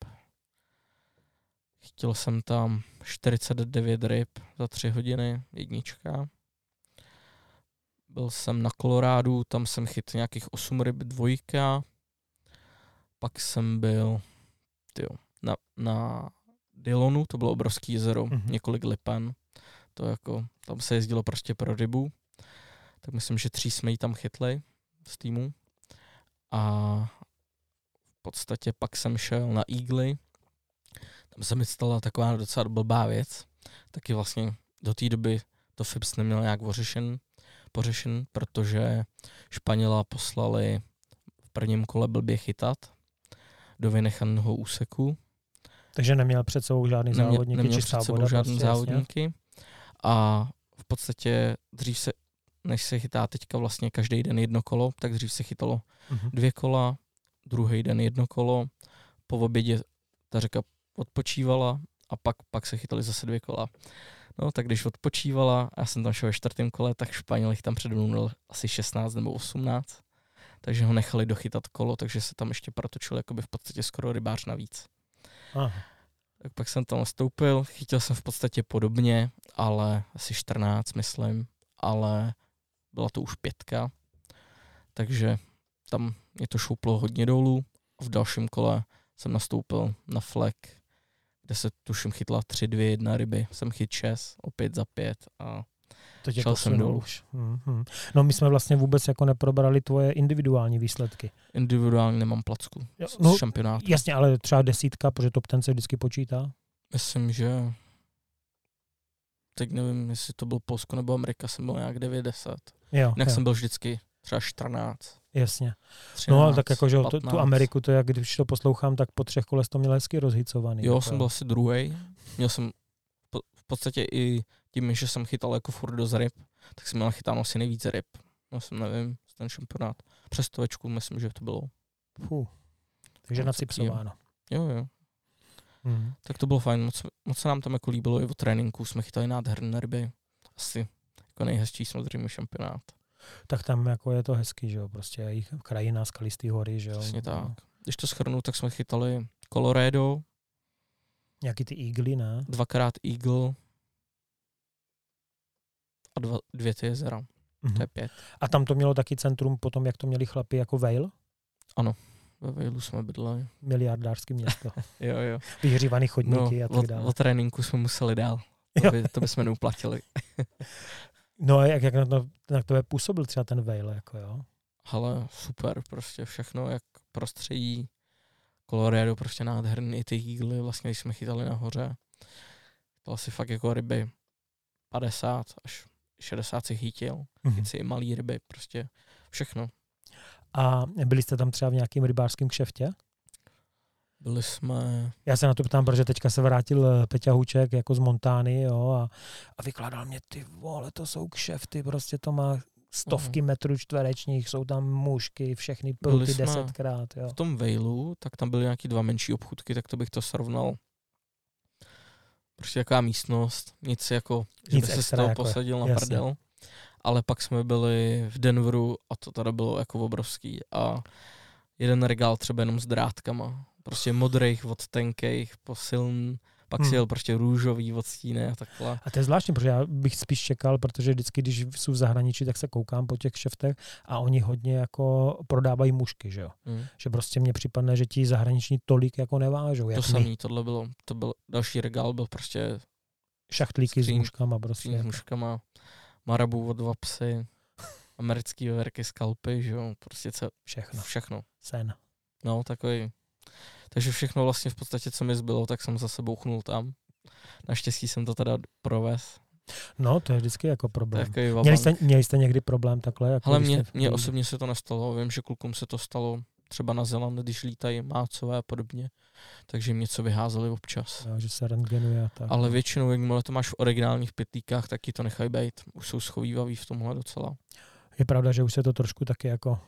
Chytil jsem tam 49 ryb za tři hodiny, jednička. Byl jsem na Kolorádu, tam jsem chytil nějakých 8 ryb dvojka. Pak jsem byl tyjo, na, na Dylonu, to bylo obrovský jezero, mm-hmm. několik lipan. To jako, tam se jezdilo prostě pro rybu. Tak myslím, že tří jsme ji tam chytli z týmu. A v podstatě pak jsem šel na Eagly. Tam se mi stala taková docela blbá věc. Taky vlastně do té doby to FIPS neměl nějak ořešen, pořešen, protože Španěla poslali v prvním kole blbě chytat do vynechaného úseku. Takže neměl před sebou žádný neměl, závodníky, neměl před sebou voda, žádný prostě, závodníky. Jasně. A v podstatě dřív se, než se chytá teďka vlastně každý den jedno kolo, tak dřív se chytalo uh-huh. dvě kola, druhý den jedno kolo, po obědě ta řeka odpočívala a pak, pak se chytali zase dvě kola. No tak když odpočívala, já jsem tam šel ve čtvrtém kole, tak Španěl jich tam přede mnou měl asi 16 nebo 18 takže ho nechali dochytat kolo, takže se tam ještě protočil jakoby v podstatě skoro rybář navíc. Tak pak jsem tam nastoupil, chytil jsem v podstatě podobně, ale asi 14, myslím, ale byla to už pětka, takže tam mě to šouplo hodně dolů. V dalším kole jsem nastoupil na flek, kde se tuším chytla 3, 2, 1 ryby. Jsem chyt 6, opět za 5 a to tě jsem dolů. Už. Mm-hmm. No my jsme vlastně vůbec jako neprobrali tvoje individuální výsledky. Individuálně nemám placku jo, no, z šampionátu. Jasně, ale třeba desítka, protože top ten se vždycky počítá. Myslím, že teď nevím, jestli to byl Polsko nebo Amerika, jsem byl nějak 90. Jo, Jinak jo. jsem byl vždycky třeba 14. Jasně. 13, no ale tak jako, že tu, tu Ameriku, to jak když to poslouchám, tak po třech kolech to měl hezky rozhicovaný. Jo, jako. jsem byl asi druhý. Měl jsem v podstatě i tím, že jsem chytal jako furt do ryb, tak jsem měl chytáno asi nejvíce ryb. Já jsem nevím, ten šampionát. Přes stovečku myslím, že to bylo. Fuh. Takže nacipsováno. Jo, jo. Mm. Tak to bylo fajn, moc, moc se nám tam jako líbilo i o tréninku, jsme chytali nádherné ryby. Asi jako nejhezčí samozřejmě šampionát. Tak tam jako je to hezký, že jo, prostě jejich krajina, skalistý hory, že jo. Přesně tak. Když to schrnu, tak jsme chytali Colorado. Nějaký ty eagly, ne? Dvakrát eagle, a dva, dvě ty jezera. Mm-hmm. To je pět. A tam to mělo taky centrum potom, jak to měli chlapi jako Vail? Ano, ve Vailu jsme bydleli. Miliardářský město. [laughs] jo, jo. Vyhřívaný chodníky no, a tak dále. O, o tréninku jsme museli dál. [laughs] To, by, to bychom neuplatili. [laughs] no a jak, jak na, to, na to je působil třeba ten Vail, jako jo? Ale super, prostě všechno, jak prostředí, Colorado prostě nádherný, ty jígly, vlastně když jsme chytali nahoře, to asi fakt jako ryby 50 až 60 si chytil, mm-hmm. chyci i malý ryby, prostě všechno. A byli jste tam třeba v nějakém rybářském kšeftě? Byli jsme... Já se na to ptám, protože teďka se vrátil eh, Peťa Huček jako z Montány jo, a, a vykládal mě, ty vole, to jsou kšefty, prostě to má stovky uh-huh. metrů čtverečních, jsou tam mušky, všechny pruty desetkrát. Jo. V tom Vejlu, tak tam byly nějaký dva menší obchudky, tak to bych to srovnal. Prostě jaká místnost, nic jako, že nic by se z toho jako posadil na jasně. prdel. Ale pak jsme byli v Denveru a to tady bylo jako obrovský. A jeden regál třeba jenom s drátkama. Prostě modrých od tenkých po siln, pak hmm. si jel prostě růžový odstíny a takhle. A to je zvláštní, protože já bych spíš čekal, protože vždycky, když jsou v zahraničí, tak se koukám po těch šeftech a oni hodně jako prodávají mušky, že jo. Hmm. Že prostě mně připadne, že ti zahraniční tolik jako nevážou. To samý, tohle bylo, to byl, další regál byl prostě šachtlíky skřín, s muškama prostě. S muškama, marabu od dva psy, americký veverky, skalpy, že jo, prostě co, všechno. Všechno. Sen. No, takový takže všechno vlastně v podstatě, co mi zbylo, tak jsem zase bouchnul tam. Naštěstí jsem to teda provez. No, to je vždycky jako problém. Měli jste, měli jste někdy problém takhle? Jako Ale mně, mně osobně se to nestalo. Vím, že klukům se to stalo třeba na Zeland, když lítají mácové a podobně. Takže jim něco vyházeli občas. Jo, že se rentgenuje a tak. Ale většinou, jakmile to máš v originálních pytlíkách, tak ti to nechají být. Už jsou schovývaví v tomhle docela. Je pravda, že už se to trošku taky jako uh,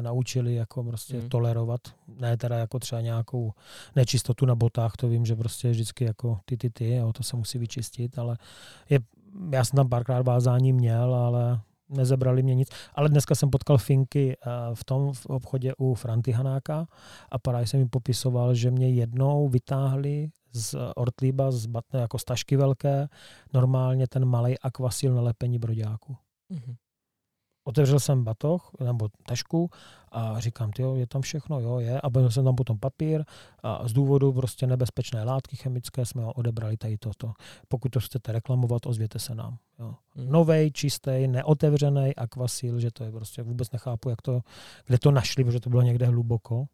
naučili jako prostě mm. tolerovat. Ne teda jako třeba nějakou nečistotu na botách, to vím, že prostě vždycky jako ty, ty, ty, jo, to se musí vyčistit, ale je, já jsem tam párkrát vázání měl, ale nezebrali mě nic. Ale dneska jsem potkal Finky uh, v tom v obchodě u Franty Hanáka a právě jsem mi popisoval, že mě jednou vytáhli z ortlíba, z batne, jako stažky velké, normálně ten malý akvasil na lepení broďáku. Mm-hmm. Otevřel jsem batoh nebo tašku a říkám, jo, je tam všechno, jo, je. A byl jsem tam potom papír a z důvodu prostě nebezpečné látky chemické jsme ho odebrali tady toto. Pokud to chcete reklamovat, ozvěte se nám. Jo. Hmm. Novej, čistý, neotevřený akvasil, že to je prostě vůbec nechápu, jak to, kde to našli, protože to bylo někde hluboko.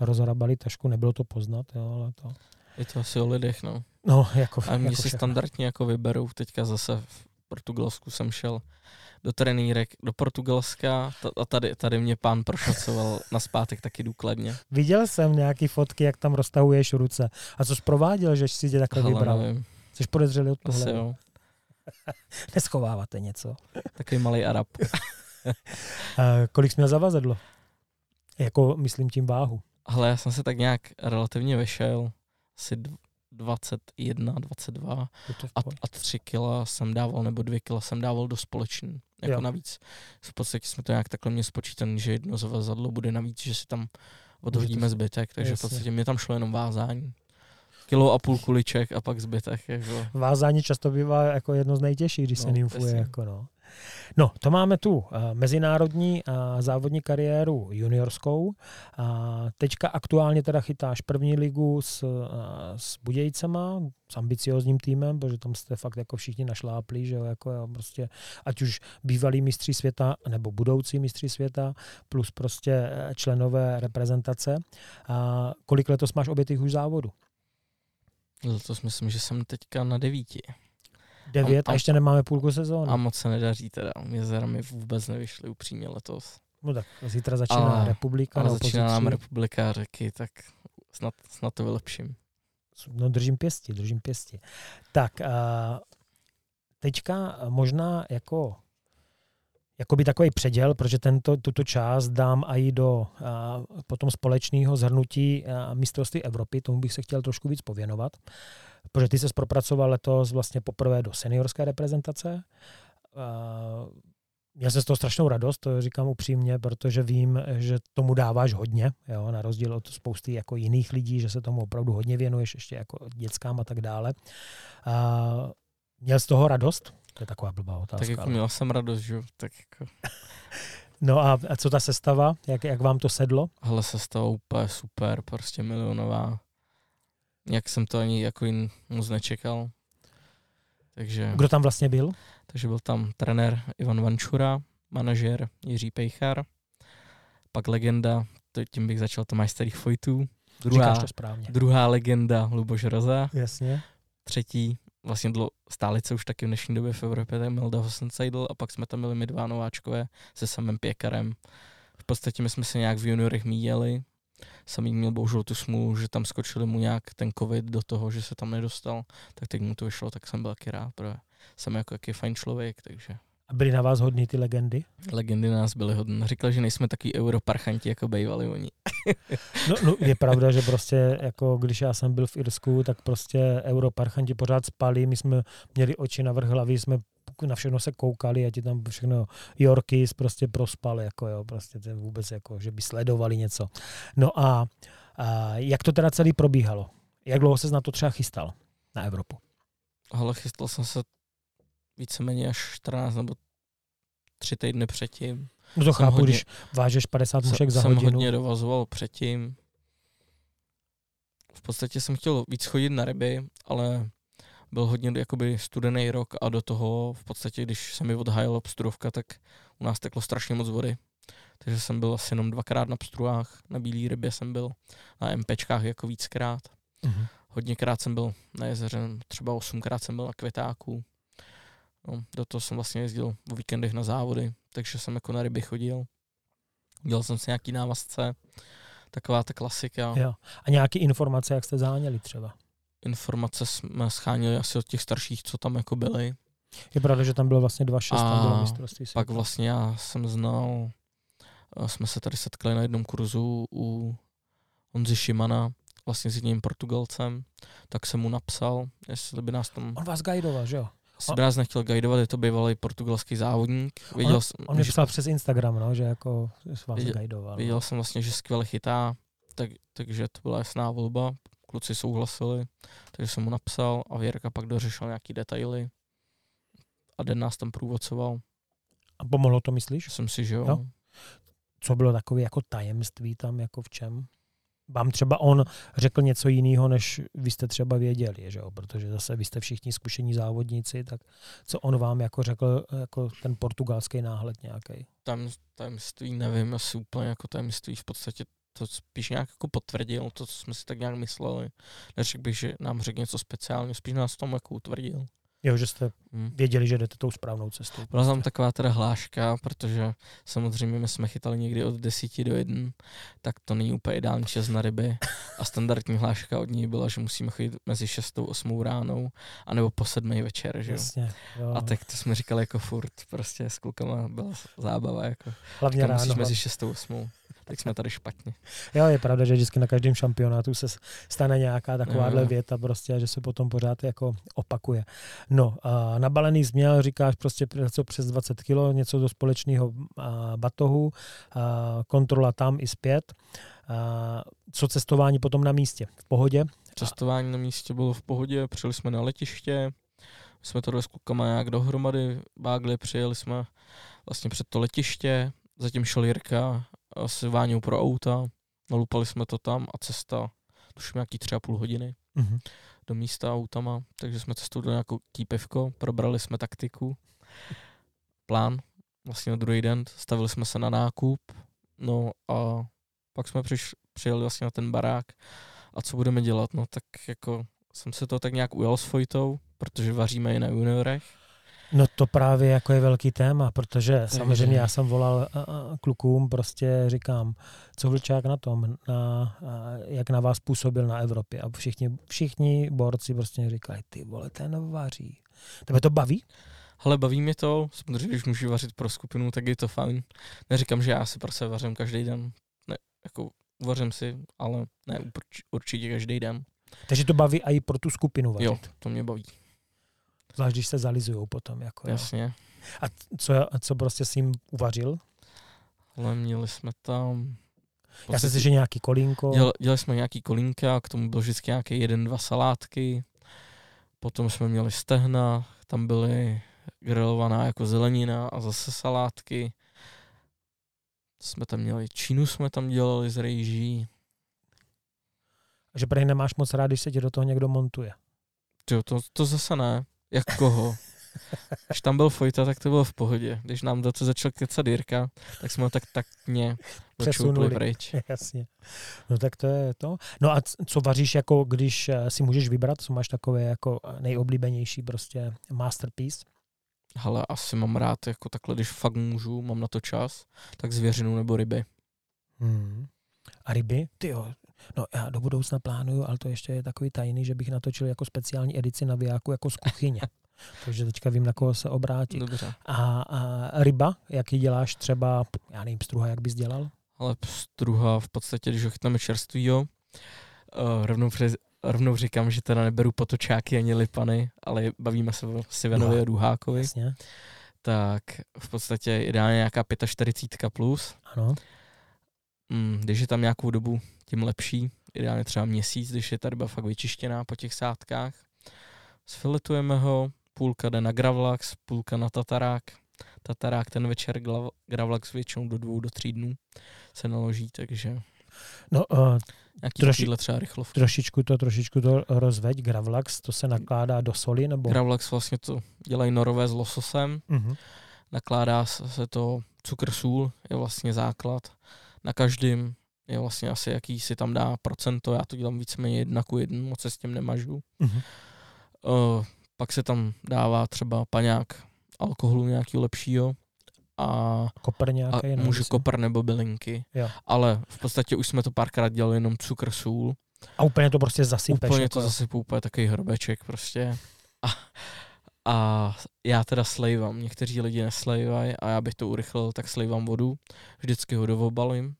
Rozhrabali tašku, nebylo to poznat, jo, ale to... Je to asi o lidech, no. No, jako, A mě jako si všechno. standardně jako vyberou, teďka zase Portugalsku jsem šel do trenýrek do Portugalska a tady, tady mě pán prošacoval na zpátek taky důkladně. Viděl jsem nějaký fotky, jak tam roztahuješ ruce. A což prováděl, že jsi tě takhle Hele, vybral? Nevím. Jsi podezřelý od tohle? jo. [laughs] Neschováváte něco? Takový malý Arab. [laughs] kolik jsi měl zavazadlo? Jako myslím tím váhu. Ale já jsem se tak nějak relativně vešel, asi 21, 22 a, a 3 kila jsem dával, nebo 2 kila jsem dával do společný, jako jo. navíc. V podstatě jsme to nějak takhle mě spočítaný, že jedno zavazadlo bude navíc, že si tam odhodíme zbytek, takže Jasně. v podstatě mě tam šlo jenom vázání. Kilo a půl kuliček a pak zbytek. Jako. Vázání často bývá jako jedno z nejtěžších, když no, se nymfuje. Jako no. No, to máme tu uh, mezinárodní uh, závodní kariéru juniorskou. Uh, teďka aktuálně teda chytáš první ligu s, s Budějcema, s ambiciozním týmem, protože tam jste fakt jako všichni našláplí, že jo, jako jo, prostě, ať už bývalí mistři světa, nebo budoucí mistři světa, plus prostě členové reprezentace. A kolik letos máš obětých už závodu? Letos myslím, že jsem teďka na devíti. Devět a, a ještě nemáme půlku sezóny. A moc se nedaří teda. Mě mi vůbec nevyšly upřímně letos. No tak zítra začíná a, republika. Ale začíná nám republika řeky, tak snad, snad to vylepším. No držím pěsti, držím pěsti. Tak a teďka možná jako jakoby takový předěl, protože tento, tuto část dám i do a, potom společného zhrnutí mistrovství Evropy, tomu bych se chtěl trošku víc pověnovat, protože ty se propracoval letos vlastně poprvé do seniorské reprezentace. Já se z toho strašnou radost, to říkám upřímně, protože vím, že tomu dáváš hodně, jo, na rozdíl od spousty jako jiných lidí, že se tomu opravdu hodně věnuješ, ještě jako dětskám a tak dále. A, měl z toho radost? To je taková blbá otázka. Tak jako měl jsem radost, že tak jako... No a, a co ta sestava? Jak, jak vám to sedlo? Ale sestava úplně super, prostě milionová. Jak jsem to ani jako jin moc nečekal. Takže... Kdo tam vlastně byl? Takže byl tam trenér Ivan Vančura, manažer Jiří Pejchar, pak legenda, to tím bych začal Tomáš Starých Fojtů, druhá, to správně. druhá legenda Luboš Roza, Jasně. třetí vlastně dlo, stálice už taky v dnešní době v Evropě, tak Milda Hosenseidl a pak jsme tam byli my dva nováčkové se samým Pěkarem. V podstatě my jsme se nějak v juniorech míjeli, Samý měl bohužel tu smůlu, že tam skočili mu nějak ten covid do toho, že se tam nedostal, tak teď mu to vyšlo, tak jsem byl taky rád, protože jsem jako jaký fajn člověk, takže A byly na vás hodní ty legendy? legendy na nás byly hodné. Říkal, že nejsme taky europarchanti, jako bývali oni. No, no, je pravda, že prostě jako když já jsem byl v Irsku, tak prostě europarchanti pořád spali, my jsme měli oči na vrch hlavy, jsme na všechno se koukali a ti tam všechno Yorkis prostě prospal, jako jo, prostě ten vůbec jako, že by sledovali něco. No a, a jak to teda celý probíhalo? Jak dlouho se na to třeba chystal? Na Evropu? Ale chystal jsem se víceméně až 14 nebo tři týdny předtím. No to Jsem chápu, hodně- když vážeš 50 mušek za jsem hodinu. hodně dovazoval předtím. V podstatě jsem chtěl víc chodit na ryby, ale byl hodně jakoby studený rok a do toho v podstatě, když se mi odhájela pstrovka, tak u nás teklo strašně moc vody. Takže jsem byl asi jenom dvakrát na pstruhách, na bílý rybě jsem byl, na MPčkách jako víckrát. Mhm. Hodněkrát jsem byl na jezeře, třeba osmkrát jsem byl na květáku. No, do toho jsem vlastně jezdil o víkendech na závody, takže jsem jako na ryby chodil. Dělal jsem si nějaký návazce, taková ta klasika. Jo. A nějaké informace, jak jste záněli třeba? Informace jsme schánili asi od těch starších, co tam jako byli. Je pravda, že tam bylo vlastně 2-6, tam bylo mistrovství Pak světa. vlastně já jsem znal, a jsme se tady setkali na jednom kurzu u Honzy Šimana, vlastně s jedním Portugalcem, tak jsem mu napsal, jestli by nás tam On vás guidoval, že jo? Jestli by nás nechtěl guidovat, je to bývalý portugalský závodník. Viděl, jsem, On mě že, psal přes Instagram, no, že jako s vás Viděl- guidoval. viděl jsem vlastně, že skvěle chytá, tak, takže to byla jasná volba. Kluci souhlasili, takže jsem mu napsal a Věrka pak dořešil nějaký detaily a den nás tam průvodcoval. A pomohlo to, myslíš? Myslím si, že jo. Jo. Co bylo takové jako tajemství tam, jako v čem? Vám třeba on řekl něco jiného, než vy jste třeba věděli, že jo? Protože zase vy jste všichni zkušení závodníci, tak co on vám jako řekl, jako ten portugalský náhled nějaký? Tam tajemství nevím, asi úplně jako tajemství v podstatě to spíš nějak jako potvrdil, to, co jsme si tak nějak mysleli. Neřekl bych, že nám řekl něco speciálně, spíš nás tom jako utvrdil. Jo, že jste Hm. věděli, že jdete tou správnou cestou. Byla tam prostě. taková teda hláška, protože samozřejmě my jsme chytali někdy od 10 do 1, tak to není úplně ideální čas na ryby. A standardní hláška od ní byla, že musíme chodit mezi 6 a 8 ránou, anebo po 7 večer, že. Jasně, jo. A tak to jsme říkali jako furt, prostě s klukama byla zábava, jako. Hlavně Říkám, ráno. musíš mezi hlavně. 6 a 8. Tak jsme tady špatně. Jo, je pravda, že vždycky na každém šampionátu se stane nějaká takováhle Jo. věta prostě, že se potom pořád jako opakuje. No, a nabalený změl, říkáš prostě něco přes 20 kilo, něco do společného batohu, a, kontrola tam i zpět. A, co cestování potom na místě? V pohodě? Cestování na místě bylo v pohodě, přijeli jsme na letiště, jsme to s klukama nějak dohromady bágli, přijeli jsme vlastně před to letiště, zatím šel Jirka s Váňou pro auta, nalupali jsme to tam a cesta, tuším nějaký tři a půl hodiny Mhm. do místa autama, takže jsme cestou do nějakou pivko, probrali jsme taktiku, plán, vlastně na druhý den, stavili jsme se na nákup, no a pak jsme přiš, přijeli vlastně na ten barák a co budeme dělat, no tak jako jsem se to tak nějak ujal s Fojtou, protože vaříme i na juniorech. No to právě jako je velký téma, protože samozřejmě já jsem volal klukům, prostě říkám, co Vlčák na tom, na, jak na vás působil na Evropě. A všichni, všichni borci prostě říkají, ty vole, ten vaří. Tebe to baví? Ale baví mě to, samozřejmě když můžu vařit pro skupinu, tak je to fajn. Neříkám, že já si prostě vařím každý den, ne, jako uvařím si, ale ne urč- určitě každý den. Takže to baví i pro tu skupinu vařit. Jo, to mě baví, Zvlášť, když se zalizujou potom. Jako, jo. jasně. A co, a co prostě si jim uvařil? Ale měli jsme tam... v Já jsem si, podstatě- že nějaký kolínko. Děl, dělali jsme nějaký kolínka, k tomu byl vždycky nějaký jeden, dva salátky. Potom jsme měli stehna, tam byly grilovaná jako zelenina a zase salátky. Jsme tam měli čínu, jsme tam dělali z rejží. Že prej nemáš moc rád, když se ti do toho někdo montuje. Tyjo, to, to zase ne. Jak koho? Když tam byl Fojta, tak to bylo v pohodě. Když nám do toho začal kecat Jirka, tak jsme ho tak takně Přesunuli. pryč. [laughs] Jasně. No tak to je to. No a co vaříš, jako když eh, si můžeš vybrat, co máš takové jako nejoblíbenější prostě masterpiece? Ale asi mám rád, jako takhle, když fakt můžu, mám na to čas, tak zvěřinu nebo ryby. Hmm. A ryby? Ty jo. No já do budoucna plánuju, ale to ještě je takový tajný, že bych natočil jako speciální edici na Vijáku jako z kuchyně. [laughs] Takže teďka vím, na koho se obrátit. Dobře. A, a ryba, jak ji děláš třeba, já nevím, struha, jak bys dělal? Ale struha v podstatě, když ho chytneme čerstvýho, uh, rovnou, přes, rovnou říkám, že teda neberu potočáky ani lipany, ale bavíme se o Sivenovi a Duhákovi. Jasně. Tak v podstatě ideálně nějaká 45 plus. Ano. Mm, když je tam nějakou dobu, tím lepší. Ideálně třeba měsíc, když je ta ryba fakt vyčištěná po těch sádkách. Sfiletujeme ho, půlka jde na gravlax, půlka na tatarák. Tatarák ten večer, gravlax většinou do dvou, do tří dnů se naloží, takže No, uh, Troši- třeba rychlovky. trošičku to, trošičku to rozveď. Gravlax, to se nakládá do soli, nebo? Gravlax vlastně to dělají norové s lososem, uh-huh. nakládá se to cukr, sůl, je vlastně základ. Na každém je vlastně asi jaký si tam dá procento, já to dělám víceméně jedna ku jednu, moc se s tím nemažu. Uh-huh. Uh, pak se tam dává třeba paňák alkoholu nějakého lepšího a, Kopr a nějaký? ne, může kopr nebo bylinky. Jo. Ale v podstatě už jsme to párkrát dělali jenom cukr, sůl. A úplně to prostě zasypeš. Úplně jako, to zasypu, úplně takový hrobeček prostě. A, a já teda slejvám, někteří lidi neslejvají a já bych to urychlil, tak slejvám vodu, vždycky ho dovobalím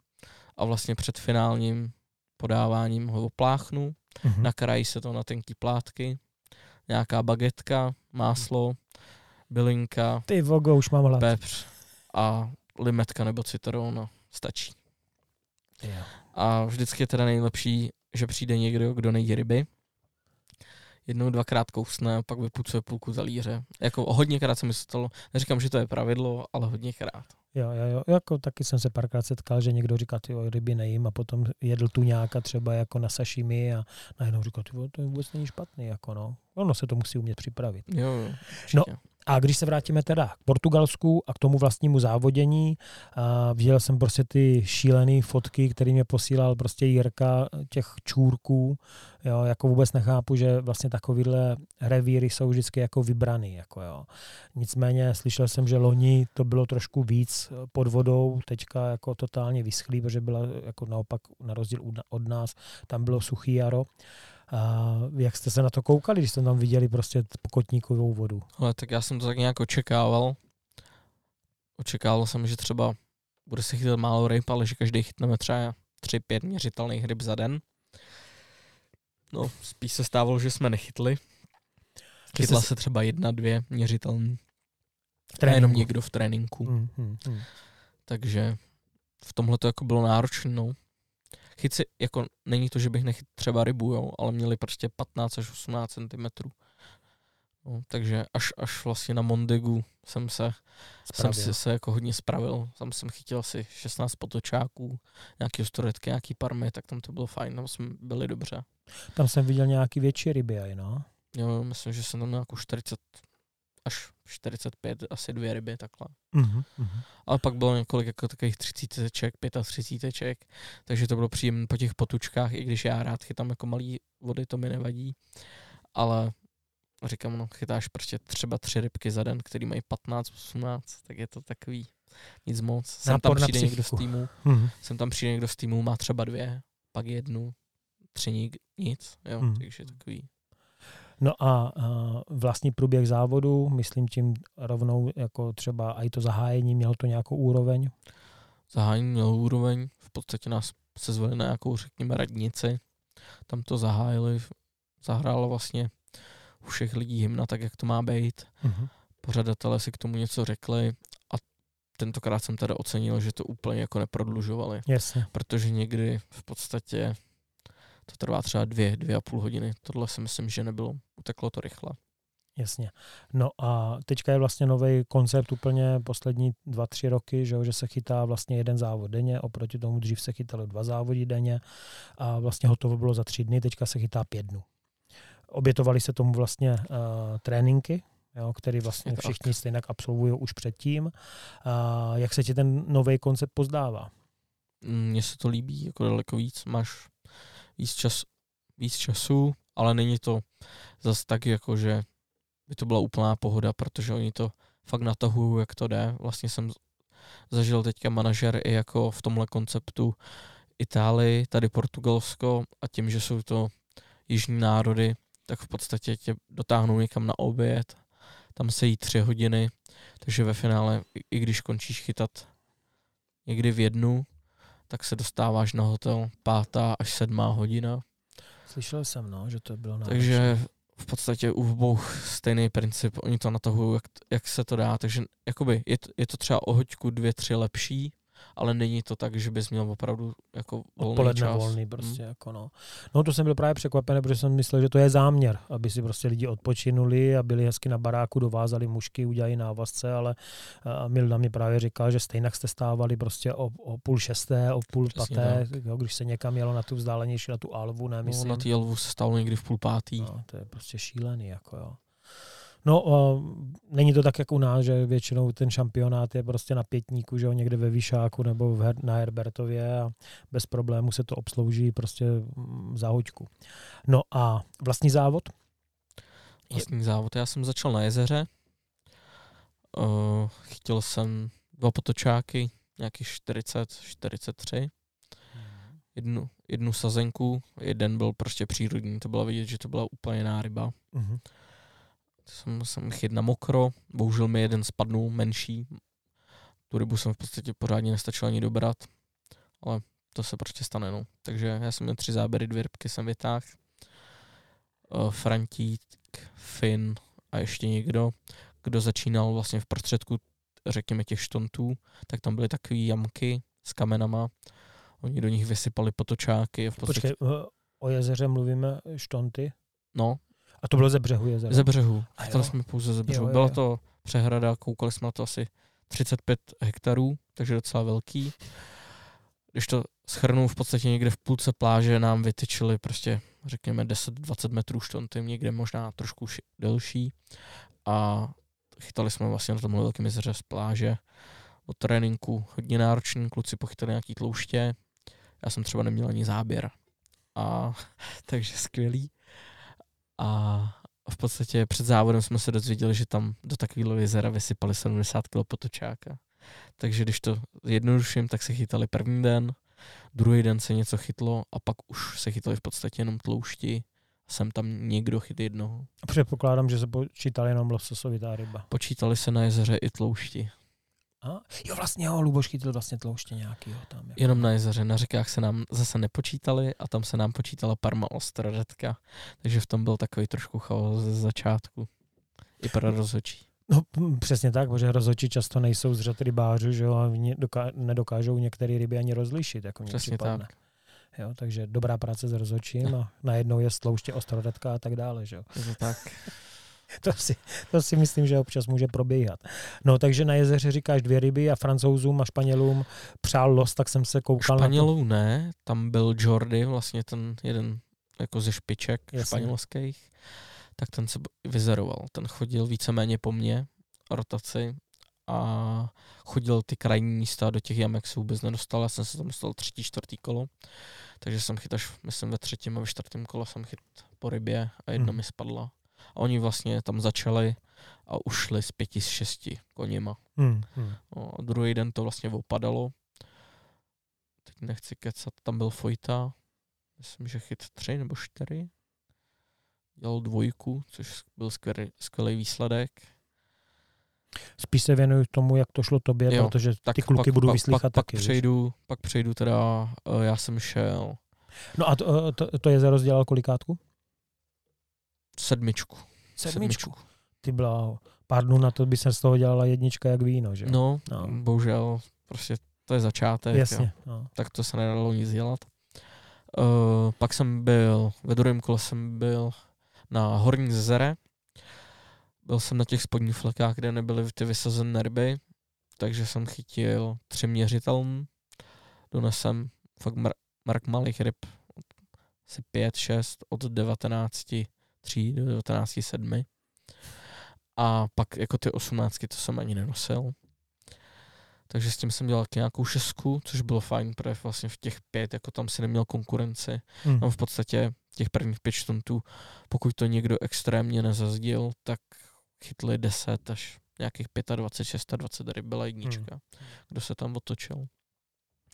a vlastně před finálním podáváním ho opláchnu, uh-huh. nakrájí se to na tenký plátky, nějaká bagetka, máslo, bylinka, Ty vogo, už mám hlad. pepř a limetka nebo citron stačí. Jo. A vždycky je teda nejlepší, že přijde někdo, kdo nejí ryby. Jednou, dvakrát kousne a pak vypucuje půlku talíře. Jako hodněkrát se mi stalo, neříkám, že to je pravidlo, ale hodněkrát. Jo, jo, jo. Jako taky jsem se párkrát setkal, že někdo říká, ty ryby nejím a potom jedl tu nějaká třeba jako na sashimi a najednou říká, ty to vůbec není špatný, jako no. Ono se to musí umět připravit. Jo, jo. No. A když se vrátíme teda k Portugalsku a k tomu vlastnímu závodění, a viděl jsem prostě ty šílené fotky, který mě posílal prostě Jirka těch čůrků. Jo, jako vůbec nechápu, že vlastně takovýhle revíry jsou vždycky jako vybraný. Jako jo. Nicméně slyšel jsem, že loni to bylo trošku víc pod vodou, teďka jako totálně vyschlý, protože byla jako naopak na rozdíl od nás, tam bylo suchý jaro. A jak jste se na to koukali, když jste tam viděli prostě pokotníkovou vodu? Ale tak já jsem to tak nějak očekával. Očekával jsem, že třeba bude se chytat málo ryb, ale že každý chytneme třeba 3-5 měřitelných ryb za den. No, spíš se stávalo, že jsme nechytli. Chytla se třeba jedna, dvě měřitelný. v A jenom někdo v tréninku. Mm, mm, mm. Takže v tomhle to jako bylo náročné. No. Chyt si, jako není to, že bych nechyt třeba rybu, jo, ale měli prostě 15 až 18 cm. No, takže až, až vlastně na Mondegu jsem se, jsem Spravil. si se jako hodně spravil. Tam jsem chytil asi 16 potočáků, nějaký ostoretky, nějaký parmy, tak tam to bylo fajn, tam jsme byli dobře. Tam jsem viděl nějaký větší ryby, aj, no. Jo, myslím, že jsem tam nějakou 40 až 45, asi dvě ryby takhle. Mm-hmm, mm-hmm. Ale pak bylo několik jako takových 30 35 takže to bylo příjemné po těch potučkách, i když já rád chytám jako malý vody, to mi nevadí. Ale říkám, no, chytáš prostě třeba tři rybky za den, který mají 15, 18, tak je to takový nic moc. Sem tam přijde někdo z týmu, Mm-hmm. sem tam přijde někdo z týmu, má třeba dvě, pak jednu, tři nic, jo, Mhm. takže takový. No a, vlastní průběh závodu, myslím tím rovnou jako třeba i to zahájení, mělo to nějakou úroveň? zahájení měl úroveň, v podstatě nás se zvali na nějakou, řekněme, radnici, tam to zahájili, zahrálo vlastně u všech lidí hymna, tak jak to má být. Mm-hmm. Pořadatelé si k tomu něco řekli a tentokrát jsem teda ocenil, že to úplně jako neprodlužovali, Jasně. protože někdy v podstatě to trvá třeba dvě, dvě a půl hodiny. Tohle si myslím, že nebylo. Uteklo to rychle. Jasně. No a teďka je vlastně nový koncept úplně poslední dva, tři roky, že, jo, že se chytá vlastně jeden závod denně, oproti tomu dřív se chytalo dva závody denně a vlastně hotovo bylo za tři dny, teďka se chytá pět dnů. Obětovali se tomu vlastně uh, tréninky, jo, který vlastně tak. všichni stejně absolvují už předtím. Uh, jak se ti ten nový koncept pozdává? Mm, Mně se to líbí jako daleko víc. Máš víc, čas, víc času, ale není to zas tak, jako že by to byla úplná pohoda, protože oni to fakt natahují, jak to jde. Vlastně jsem zažil teďka manažer i jako v tomhle konceptu Itálii, tady Portugalsko a tím, že jsou to jižní národy, tak v podstatě tě dotáhnou někam na oběd, tam se jí tři hodiny, takže ve finále, i když končíš chytat někdy v jednu, tak se dostáváš na hotel pátá až sedmá hodina. Slyšel jsem, no, že to bylo náročné. Takže v podstatě u obou stejný princip, oni to natahují, jak, jak se to dá, takže jakoby je to, je to třeba o hoďku dvě, tři lepší, ale není to tak, že bys měl opravdu jako volný Odpoledne čas. volný prostě, hmm. jako no. No to jsem byl právě překvapený, protože jsem myslel, že to je záměr, aby si prostě lidi odpočinuli a byli hezky na baráku, dovázali mušky, udělají návazce, ale Milda mi právě říkal, že stejně jste stávali prostě o, o půl šesté, o půl Přesně paté, jo, když se někam jelo na tu vzdálenější, na tu Alvu, ne, No, myslím. na té Elvu se stalo někdy v půl pátý. No, to je prostě šílený, jako jo. No, o, není to tak, jak u nás, že většinou ten šampionát je prostě na pětníku, že jo, někde ve Výšáku nebo v Her, na Herbertově a bez problému se to obslouží prostě mm, za hoďku. No a vlastní závod? Vlastní závod. Já jsem začal na jezeře. Uh, chtěl jsem dva potočáky, nějaký 40, 43. Jednu, jednu sazenku, jeden byl prostě přírodní, to bylo vidět, že to byla úplně jiná ryba. Mhm. Jsem, jsem chyt na mokro, bohužel mi jeden spadnul, menší. Tu rybu jsem v podstatě pořádně nestačil ani dobrat, ale to se prostě stane, no. Takže já jsem měl tři záběry, dvě rybky jsem vytáhl. Uh, Frantík, Finn a ještě někdo, kdo začínal vlastně v prostředku, řekněme, těch štontů, tak tam byly takové jamky s kamenama. Oni do nich vysypali potočáky. V podstatě, Počkej, o- o jezeře mluvíme štonty? no, A to bylo ze břehu jezera? Ze břehu. A jo? jsme pouze ze břehu. Jo, jo, Byla jo. to přehrada, koukali jsme na to asi 35 hektarů, takže docela velký. Když to schrnu, v podstatě někde v půlce pláže nám vytyčili prostě, řekněme, 10-20 metrů štonty, někde možná trošku ši- delší. A chytali jsme vlastně na tomhle velkém jezeře z pláže. Od tréninku hodně náročný, kluci pochytali nějaký tlouště. Já jsem třeba neměl ani záběr. A [laughs] takže skvělý. A v podstatě před závodem jsme se dozvěděli, že tam do takového jezera vysypali 70 kg potočáka. Takže když to jednoduším, tak se chytali první den, druhý den se něco chytlo a pak už se chytali v podstatě jenom tloušti. A sem tam někdo chyt jednoho. Předpokládám, že se počítal jenom lososovitá ryba. Počítali se na jezeře i tloušti. A? Jo, vlastně jo, Luboš chytil vlastně tlouště nějaký. Jo, tam, jako. Jenom na jezeře, na řekách se nám zase nepočítali a tam se nám počítala Parma Ostroredka. Takže v tom byl takový trošku chaos ze začátku. I pro rozhodčí. No, přesně tak, protože rozhodčí často nejsou z řad rybářů, že jo, doká- nedokážou některé ryby ani rozlišit, jako Přesně připadne. tak. Jo, takže dobrá práce s rozhodčím a najednou je slouště ostroredka a tak dále, že jo. Je to tak. [laughs] [laughs] To si, to si myslím, že občas může probíhat. No, takže na jezeře říkáš dvě ryby a francouzům a španělům přál los, tak jsem se koukal na Španělů ne, tam byl Jordi, vlastně ten jeden jako ze špiček Jasně. Španělských, tak ten se vyzeroval. Ten chodil víceméně po mně, rotaci, a chodil ty krajní místa do těch jamek se vůbec nedostal. Já jsem se tam dostal třetí, čtvrtý kolo, takže jsem chyt až, myslím, ve třetím a ve čtvrtém kole jsem chyt po rybě a jedna Mhm. mi spadla. A oni vlastně tam začali a ušli z pěti, z šesti koněma. Hmm, hmm. No, a druhý den to vlastně opadalo. Teď nechci kecat, tam byl Fojta, myslím, že chyt tři nebo čtyři. Dělal dvojku, což byl skvělý, skvělý výsledek. Spíš se věnuju tomu, jak to šlo tobě, Jo, protože Tak ty kluky budu pak, vyslýchat pak, taky. pak, víš. přejdu, pak přejdu teda, eh, já jsem šel No a to, to, to jezero dělal kolikátku? Sedmičku. Sedmičku. Ty bláho. Pár dnů na to by se z toho dělala jednička jak víno, že? No, No. bohužel, prostě to je začátek. jo. Jasně. No. tak to se nedalo nic dělat. Uh, pak jsem byl, ve druhém kole jsem byl na Horní zezere. Byl jsem na těch spodních flekách, kde nebyly ty vysazené ryby, takže jsem chytil tři měřiteln. Donesem fakt mar- mark malých ryb, asi pět, šest, od 19, 3 do 19, 7. A pak jako ty osmnáctky to jsem ani nenosil. Takže s tím jsem dělal nějakou šestku, což bylo fajn, protože vlastně v těch pět, jako tam si neměl konkurenci. Hmm. No v podstatě těch prvních pět štuntů, pokud to někdo extrémně nezazdil, tak chytli 10 až nějakých 25, 26, 20 ryb byla jednička, kdo se tam otočil.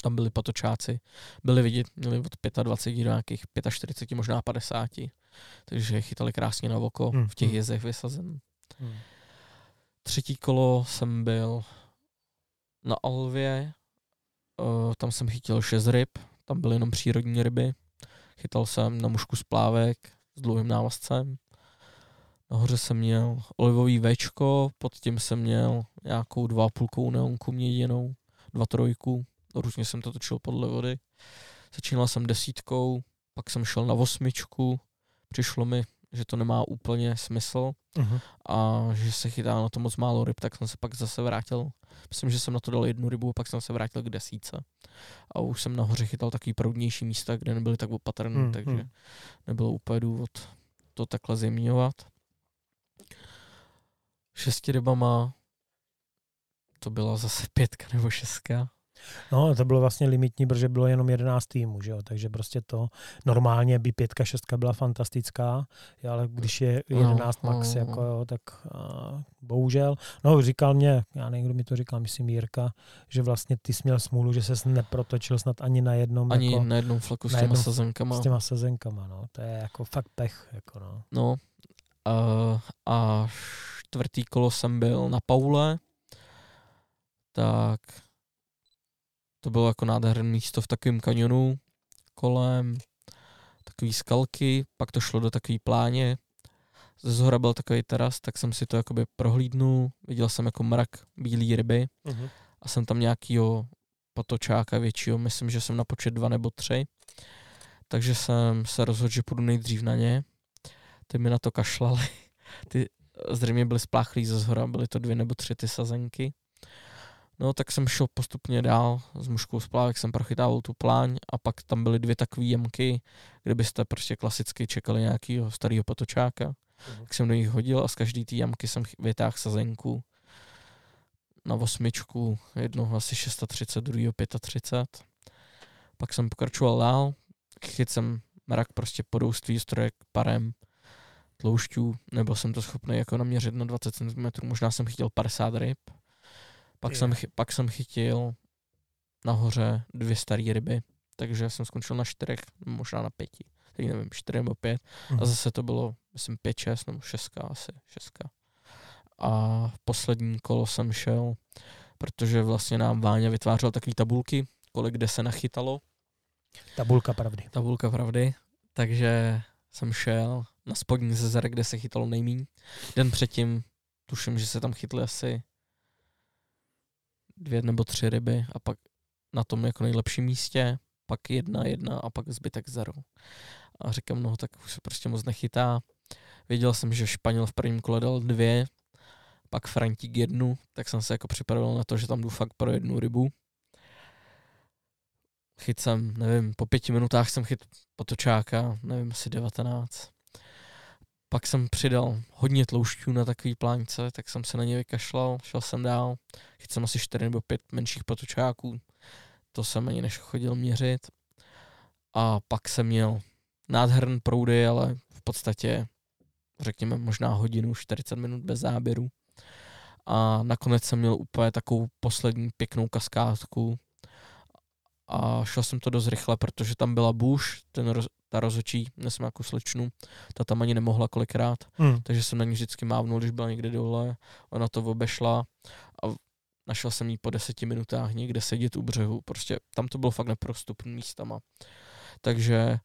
Tam byli patočáci, byli vidět, měli od 25 do nějakých 45, možná 50, takže chytali krásně na oko hmm. v těch hmm. jezdech vysazen. Hmm. Třetí kolo jsem byl na Alvě, uh, tam jsem chytil šest ryb, tam byly jenom přírodní ryby. Chytal jsem na mušku splávek s dlouhým návazcem. Nahoře jsem měl olivový večko, pod tím jsem měl nějakou 2,5 neonku měděnou, dva trojku, různě jsem to točil podle vody. Začínal jsem desítkou, pak jsem šel na osmičku, přišlo mi, že to nemá úplně smysl uh-huh. a že se chytá na to moc málo ryb, tak jsem se pak zase vrátil. Myslím, že jsem na to dal jednu rybu, pak jsem se vrátil k desíce. A už jsem nahoře chytal takový proudnější místa, kde nebyly tak opatrný, uh-huh. takže nebylo úplně důvod to takhle zjemňovat. Šesti rybama to byla zase pětka nebo šestka. No, to bylo vlastně limitní, protože bylo jenom 11 týmů, že jo? takže prostě to normálně by pětka, šestka byla fantastická, ale když je 11 no, max, no, jako jo, tak uh, bohužel. No, říkal mě, já nevím, kdo mi to říkal, myslím Jirka, že vlastně ty jsi měl smůlu, že se neprotočil snad ani na jednom. Ani jako, na jednom flaku s těma jednom, sazenkama. S těma sazenkama, no. To je jako fakt pech, jako no. No, uh, a čtvrtý kolo jsem byl na Paule, tak to bylo jako nádherné místo v takovém kanionu kolem, takový skalky, pak to šlo do takové pláně. Ze zhora byl takový teras, tak jsem si to jakoby prohlídnul, viděl jsem jako mrak bílé ryby uh-huh. a jsem tam nějakýho potočáka většího, myslím, že jsem na počet dva nebo tři. Takže jsem se rozhodl, že půjdu nejdřív na ně. Ty mi na to kašlali. [laughs] Ty zřejmě byly spláchlí ze zhora, byly to dvě nebo tři ty sazenky. No tak jsem šel postupně dál, s mužkou splávek jsem prochytával tu pláň a pak tam byly dvě takové jamky, kde byste prostě klasicky čekali nějakého starého potočáka. Uh-huh. Tak jsem do nich hodil a z každé té jamky jsem vytáhl sazenku na osmičku, jednoho asi 630, druhého 35. Pak jsem pokračoval dál, chyt jsem mrak prostě podouství, strojek, parem, tloušťů, nebo jsem to schopný jako naměřit na 20 cm, možná jsem chytil 50 ryb. Pak, jsem, pak jsem chytil nahoře dvě staré ryby, takže jsem skončil na čtyřech, možná na pěti. Teď nevím, čtyři nebo pět. Mm. A mhm. zase to bylo, myslím, pět, šest nebo šestka asi, šestka. A poslední kolo jsem šel, protože vlastně nám Váňa vytvářel takové tabulky, kolik kde se nachytalo. Tabulka pravdy. Tabulka pravdy. Takže jsem šel na spodní zezer, kde se chytalo nejmíň. Den předtím tuším, že se tam chytly asi dvě nebo tři ryby a pak na tom jako nejlepším místě, pak jedna, jedna a pak zbytek zero. A říkám, no tak už se prostě moc nechytá. Věděl jsem, že Španěl v prvním kole dal dvě, pak Frantík jednu, tak jsem se jako připravil na to, že tam jdu fakt pro jednu rybu. Chyt jsem, nevím, po pěti minutách jsem chyt potočáka, nevím, asi 19. Pak jsem přidal hodně tloušťů na takový plánce, tak jsem se na ně vykašlal, šel jsem dál. Chytil jsem asi 4 nebo 5 menších potočáků, to jsem ani než chodil měřit. A pak jsem měl nádherný proudy, ale v podstatě řekněme možná hodinu, 40 minut bez záběru. A nakonec jsem měl úplně takovou poslední pěknou kaskádku, a šel jsem to dost rychle, protože tam byla Bush, ten roz, ta rozhočí, nesmím jako slečnu, ta tam ani nemohla kolikrát, hmm. takže jsem na ní vždycky mávnul, když byla někde dole, ona to obešla a našel jsem jí po deseti minutách někde sedět u břehu, prostě tam to bylo fakt neprostupný místama. Takže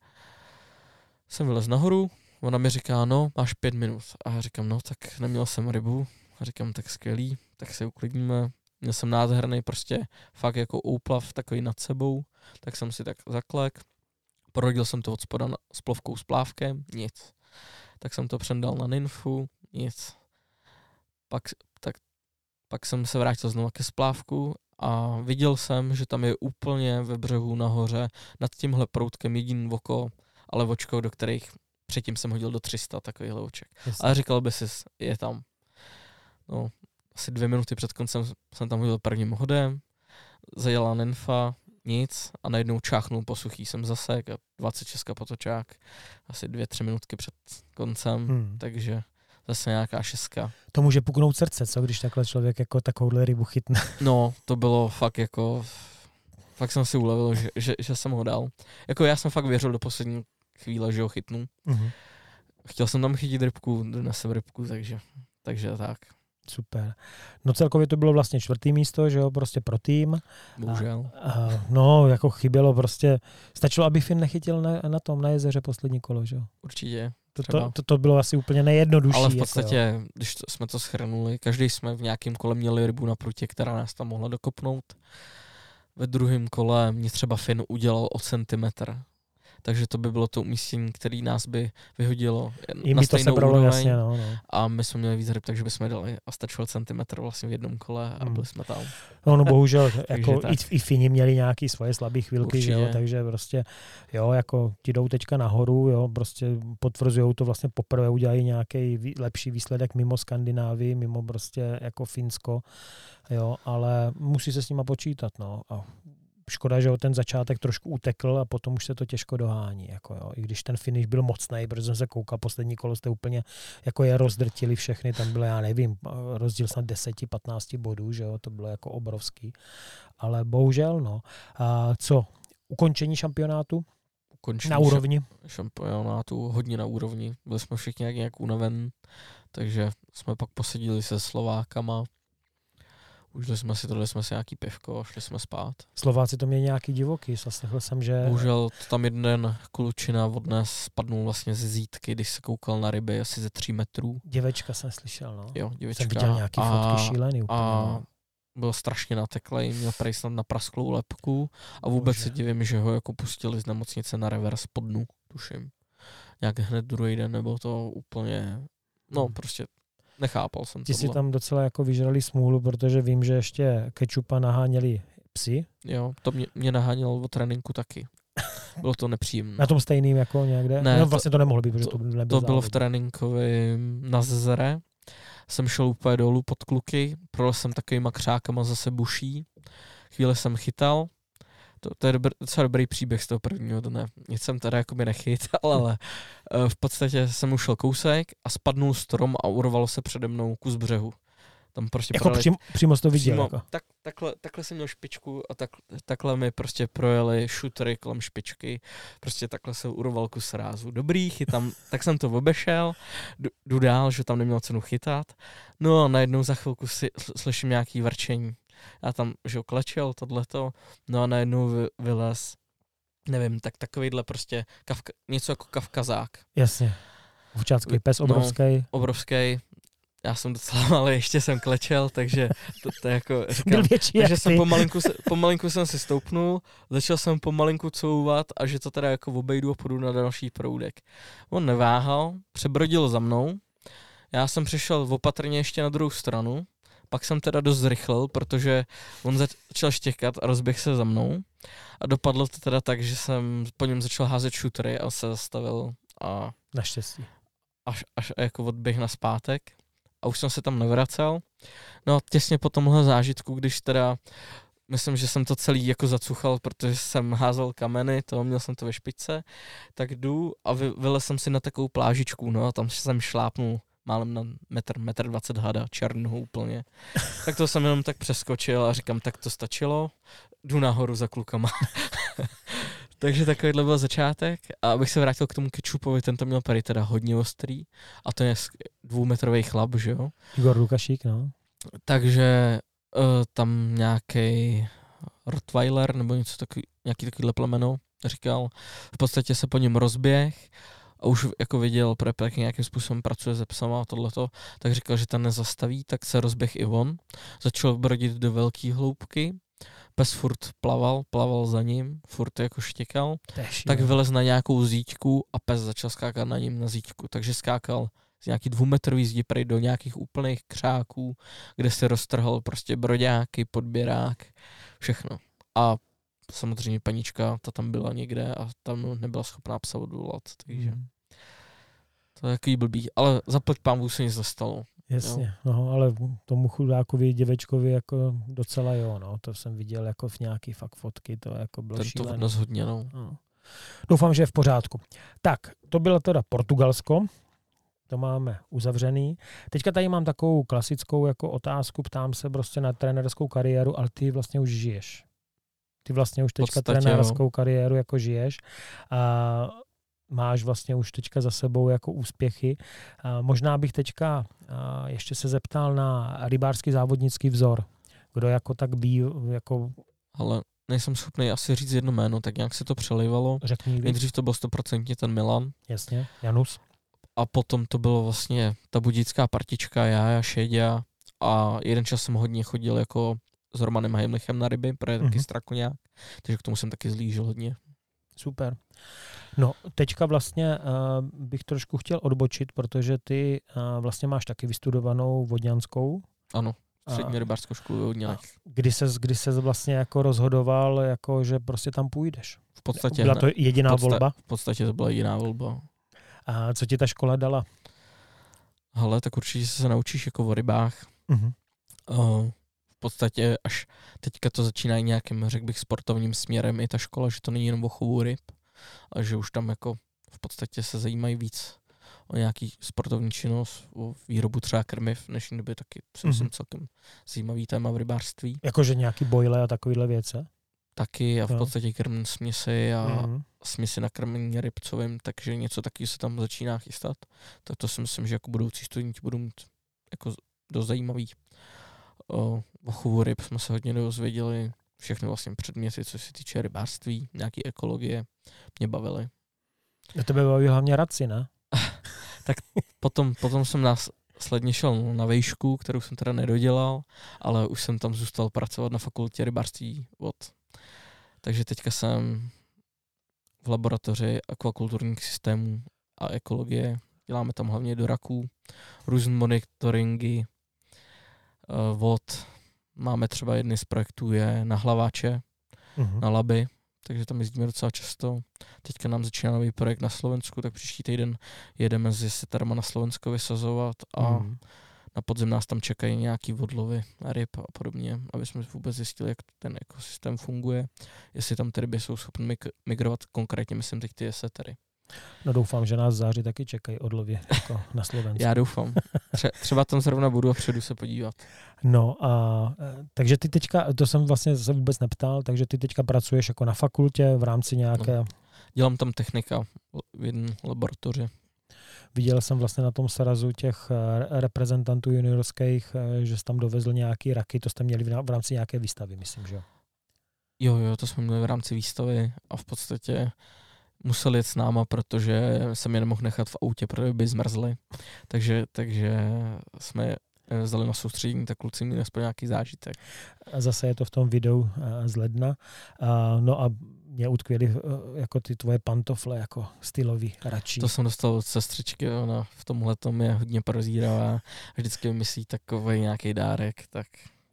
jsem vylez nahoru, ona mi říká, no, máš pět minut. A já říkám, no, tak neměl jsem rybu. A říkám, tak skvělý, tak se uklidníme, Měl jsem nádherný prostě fakt jako úplav takový nad sebou, tak jsem si tak zaklek. Porodil jsem to od spoda s plovkou s plávkem, nic. Tak jsem to přendal na nymfu, nic. Pak, tak, pak jsem se vrátil znovu ke splávku a viděl jsem, že tam je úplně ve břehu nahoře nad tímhle proutkem jediný oko, ale očko, do kterých předtím jsem hodil do 300 takovýchhle oček. Jasně. Ale říkal by si, je tam. No, asi dvě minuty před koncem jsem tam hodil prvním hodem, zajela ninfa, nic a najednou čáchnul po suchý jsem zasek a 26 potočák asi dvě, tři minutky před koncem, hmm. takže zase nějaká šestka. To může puknout srdce, co když takhle člověk jako takovouhle rybu chytne. [laughs] No, to bylo fakt jako fakt jsem si ulevil, že, že, že jsem ho dal. Jako já jsem fakt věřil do poslední chvíle, že ho chytnu. Mhm. Chtěl jsem tam chytit rybku, donesem rybku, takže, takže tak. Super. No celkově to bylo vlastně čtvrtý místo, že jo, prostě pro tým. Bohužel. A, no, jako chybělo prostě, stačilo, aby Finn nechytil na, na tom, na jezeře poslední kolo, že jo. Určitě. To, to, to, to bylo asi úplně nejjednodušší. Ale v jako, podstatě, jo. když to, jsme to schrnuli, každý jsme v nějakém kole měli rybu na prutě, která nás tam mohla dokopnout. Ve druhém kole mě třeba Finn udělal o centimetr. Takže to by bylo to umístění, který nás by vyhodilo I na mi to stejnou sebralo, úroveň. jasně, no, no. A my jsme měli víc ryb, takže bychom dali a stačil centimetr vlastně v jednom kole a Hmm. byli jsme tam. No, no bohužel, [laughs] jako tak. i, i Fini měli nějaký svoje slabé chvilky, že jo, takže prostě, jo, jako ti jdou teďka nahoru, jo, prostě potvrzují to vlastně poprvé, udělají nějaký vý, lepší výsledek mimo Skandinávii, mimo prostě jako Finsko, jo, ale musí se s nima počítat, no, a škoda, že ho ten začátek trošku utekl a potom už se to těžko dohání. Jako jo. I když ten finish byl mocný, protože jsem se koukal, poslední kolo jste úplně jako je rozdrtili všechny, tam bylo, já nevím, rozdíl snad 10-15 bodů, že jo, to bylo jako obrovský. Ale bohužel, no. A co? Ukončení šampionátu Ukončení na úrovni? šampionátu hodně na úrovni. Byli jsme všichni nějak, nějak unaven, takže jsme pak posedili se Slovákama. Užili jsme si, dali jsme si nějaký pivko a šli jsme spát. Slováci to měli nějaký divoký, zaslechl jsem, že... Bohužel tam jeden klučina od nás spadnul vlastně ze zítky, když se koukal na ryby asi ze tří metrů. Děvečka jsem slyšel, no. Jo, děvečka. Jsem viděl nějaký fotky šílený úplně. a no. byl strašně nateklej, měl prej snad na prasklou lepku a vůbec Bože. se divím, že ho jako pustili z nemocnice na revers pod dnu, tuším. Nějak hned druhý den, nebo to úplně, no Hmm. prostě nechápal jsem Ti si tam docela jako vyžrali smůlu, protože vím, že ještě kečupa naháněli psy. Jo, to mě, mě nahánělo o tréninku taky. [laughs] Bylo to nepříjemné. Na tom stejným jako někde? Ne, no, to- vlastně to, nemohlo být, protože to, nebyl To bylo v závod. tréninkovém na Zezere. Jsem šel úplně dolů pod kluky, projel jsem takovýma křákama zase buší. Chvíli jsem chytal. To, to je dobr, docela dobrý příběh z toho prvního dne. Nic jsem teda jakoby nechytal, ale eh, v podstatě jsem ušel kousek a spadnul strom a urvalo se přede mnou kus břehu. Tam prostě Jako projeli přím, přímo to viděl. přímo, Jako. tak, takhle, takhle jsem měl špičku a tak, takhle mi prostě projeli šutery kolem špičky. Prostě takhle se urval kus rázu. Dobrý, chytám, [laughs] tak jsem to obešel, jdu, dál, že tam neměl cenu chytat. No a najednou za chvilku si sl- slyším nějaký vrčení. Já tam, že klečel tohleto, no a najednou vy, vylez, nevím, tak takovýhle prostě kavka, něco jako kavkazák. Jasně. Včácký pes No. obrovský. Obrovský, já jsem docela [laughs] malý, ještě jsem klečel, takže to, to je jako, [laughs] říkám, Byl větší takže jsem pomalinku, [laughs] pomalinku jsem si stoupnul, začal jsem pomalinku couvat a že to teda jako obejdu a půjdu na další proudek. On neváhal, přebrodil za mnou, já jsem přišel opatrně ještě na druhou stranu, pak jsem teda dost zrychlil, protože on začal štěkat a rozběh se za mnou a dopadlo to teda tak, že jsem po něm začal házet šutery a se zastavil a Naštěstí. až, až jako odběh na zpátek a už jsem se tam nevracel. No a těsně po tomhle zážitku, když teda myslím, že jsem to celý jako zacuchal, protože jsem házel kameny, to měl jsem to ve špičce, tak jdu a vy, vylez jsem si na takovou plážičku, no a tam jsem šlápnul málem na metr, metr dvacet hada, černou úplně. Tak to jsem jenom tak přeskočil a říkám, tak to stačilo, jdu nahoru za klukama. [laughs] Takže takovýhle byl začátek a abych se vrátil k tomu kečupovi, ten to měl tady teda hodně ostrý a to je dvoumetrový chlap, že jo. Igor Lukašík, no. Takže uh, tam nějaký Rottweiler nebo něco takový, nějaký takovýhle plemeno říkal, v podstatě se po něm rozběh a už jako viděl, protože taky nějakým způsobem pracuje se psama a tohleto, tak říkal, že ten nezastaví, tak se rozběh i on. Začal brodit do velké hloubky, pes furt plaval, plaval za ním, furt jako štěkal, je tak vylez na nějakou zíťku a pes začal skákat na ním na zíťku. Takže skákal z nějaký dvoumetrový zdi prej do nějakých úplných křáků, kde se roztrhal prostě broďáky, podběrák, všechno. A samozřejmě panička, ta tam byla někde a tam nebyla schopná psa odvolat, takže Mhm. to je takový blbý. Ale zaplať pán se nic nestalo. Jasně, no, ale tomu chudákovi děvečkovi jako docela jo, no, to jsem viděl jako v nějaký fakt fotky, to jako bylo Ten to šílený. odnes hodně, no. No. Doufám, že je v pořádku. Tak, to bylo teda Portugalsko, to máme uzavřený. Teďka tady mám takovou klasickou jako otázku, ptám se prostě na trenerskou kariéru, ale ty vlastně už žiješ. Ty vlastně už teďka podstatě, trenérskou jo. kariéru jako žiješ. A máš vlastně už teďka za sebou jako úspěchy. A možná bych teďka a ještě se zeptal na rybářský závodnický vzor. Kdo jako tak bí, jako Ale nejsem schopný asi říct jedno jméno, tak nějak se to přelejvalo. řekni. Nejdřív to byl stoprocentně ten Milan Jasně, Janus. a potom to bylo vlastně ta budická partička, já a Šeďa a jeden čas jsem hodně chodil jako s Romanem Heimlichem na ryby, protože je taky Mhm. strakoňák, takže k tomu jsem taky zlížil hodně. Super. No, teďka vlastně uh, bych trošku chtěl odbočit, protože ty uh, vlastně máš taky vystudovanou vodňanskou. Ano, střední rybářskou školu a Kdy ses, kdy ses vlastně jako rozhodoval, jako že prostě tam půjdeš? V podstatě, Byla to jediná podsta- volba? v podstatě to byla jediná volba. A co ti ta škola dala? Ale tak určitě se naučíš jako o rybách. Uh-huh. Uh, v podstatě až teďka to začíná i nějakým, řekl bych, sportovním směrem i ta škola, že to není jenom o chovu ryb a že už tam jako v podstatě se zajímají víc o nějaký sportovní činnost, o výrobu třeba krmiv, v dnešní době taky si myslím Mhm. celkem zajímavý téma v rybářství. Jakože nějaký bojle a takovýhle věce? Taky a v podstatě krm směsi a Mhm. směsi na krmení rybcovým, takže něco taky se tam začíná chystat. Tak to si myslím, že jako budoucí studenti budou mít jako dost zajímavý. O, o chovu ryb jsme se hodně dozvěděli, všechny vlastně předměty, co se týče rybářství, nějaký ekologie, mě bavily. Na tebe baví hlavně radci, ne? [laughs] Potom, potom jsem následně šel na vejšku, kterou jsem teda nedodělal, ale už jsem tam zůstal pracovat na fakultě rybářství od. Takže teďka jsem v laboratoři akvakulturních systémů a ekologie. Děláme tam hlavně do raků, různé monitoringy eh, vod. Máme třeba jedny z projektů je na hlaváče, Uh-huh. na laby, takže tam jezdíme docela často. Teďka nám začíná nový projekt na Slovensku, tak příští týden jedeme s jesetarma na Slovensko vysazovat a Mhm. na podzim nás tam čekají nějaký odlovy ryb a podobně, aby jsme vůbec zjistili, jak ten ekosystém funguje, jestli tam ty ryby jsou schopny migrovat, konkrétně myslím teď ty jesetery. No doufám, že nás v září taky čekají odlově jako na Slovensku. Já doufám. Tře- třeba tam zrovna budu a přijdu se podívat. No a e, takže ty teďka, to jsem vlastně se vůbec neptal, takže ty teďka pracuješ jako na fakultě v rámci nějaké, Dělám tam technika v jedné laboratoři. viděl jsem vlastně na tom srazu těch e, reprezentantů juniorských, e, že jsi tam dovezl nějaký raky, to jste měli v v rámci nějaké výstavy, myslím, že jo. Jo, jo, to jsme měli v rámci výstavy a v podstatě musel jet s náma, protože jsem je nemohl nechat v autě, protože by zmrzli. Takže, takže jsme je vzali na soustředění, tak kluci měli aspoň nějaký zážitek. A zase je to v tom videu e, z ledna. A, no a mě utkvěly e, jako ty tvoje pantofle, jako stylový radší. To jsem dostal od sestřičky, ona v tomhle tom je hodně prozíravá a vždycky vymyslí takový nějaký dárek, tak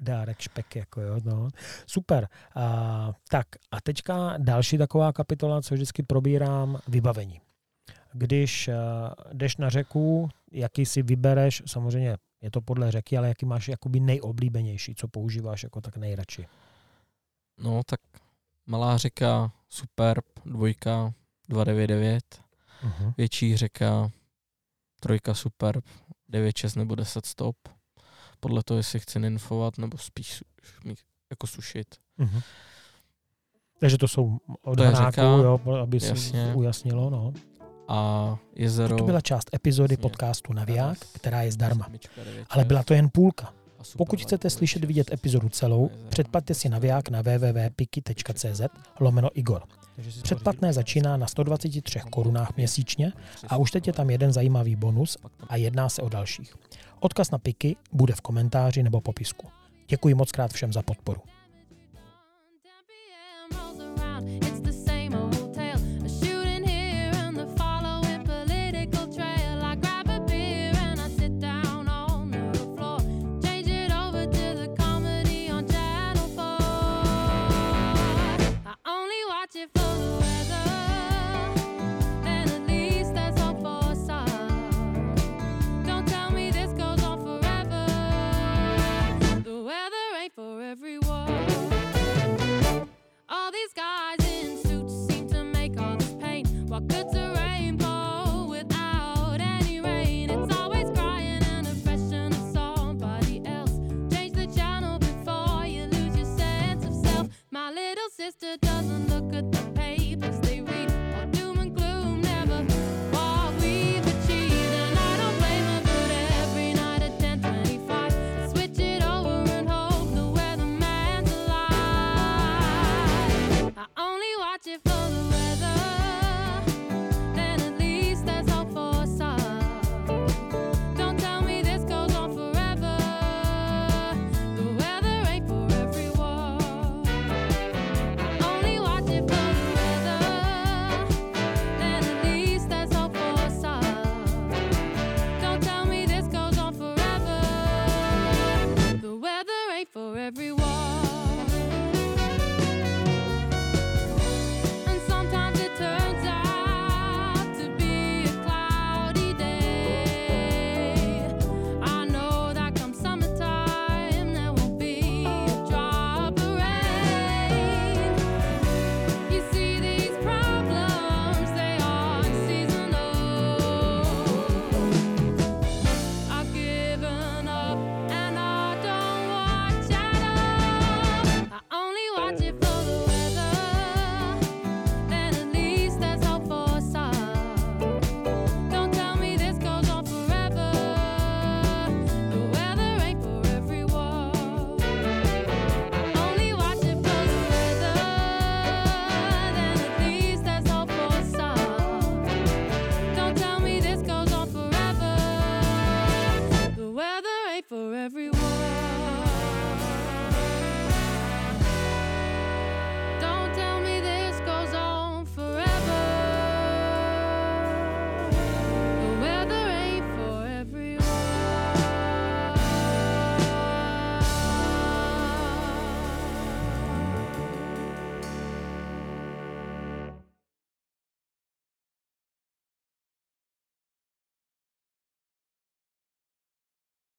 Dárek, špek, jako jo, no. Super. A, tak a teďka další taková kapitola, co vždycky probírám, vybavení. Když uh, jdeš na řeku, jaký si vybereš, samozřejmě je to podle řeky, ale jaký máš jakoby nejoblíbenější, co používáš jako tak nejradši. no tak malá řeka, Superb, dvojka, 299, Uh-huh. větší řeka, trojka Superb, 9.6 nebo 10 stop. Podle toho, jestli chci ninfovat nebo spíš jako sušit. Uh-huh. Takže to jsou od To hráků, řeka, jo, aby se jasně. ujasnilo. No. A jezero... To byla část epizody Jasně. podcastu Naviják, která je zdarma. Ale byla to jen půlka. Pokud chcete slyšet vidět epizodu celou, jezero. předplaťte si naviják na www.piki.cz lomeno Igor. Předplatné začíná na 123 korunách měsíčně a už teď je tam jeden zajímavý bonus a jedná se o dalších. Odkaz na Piki bude v komentáři nebo popisku. Děkuji moc krát všem za podporu.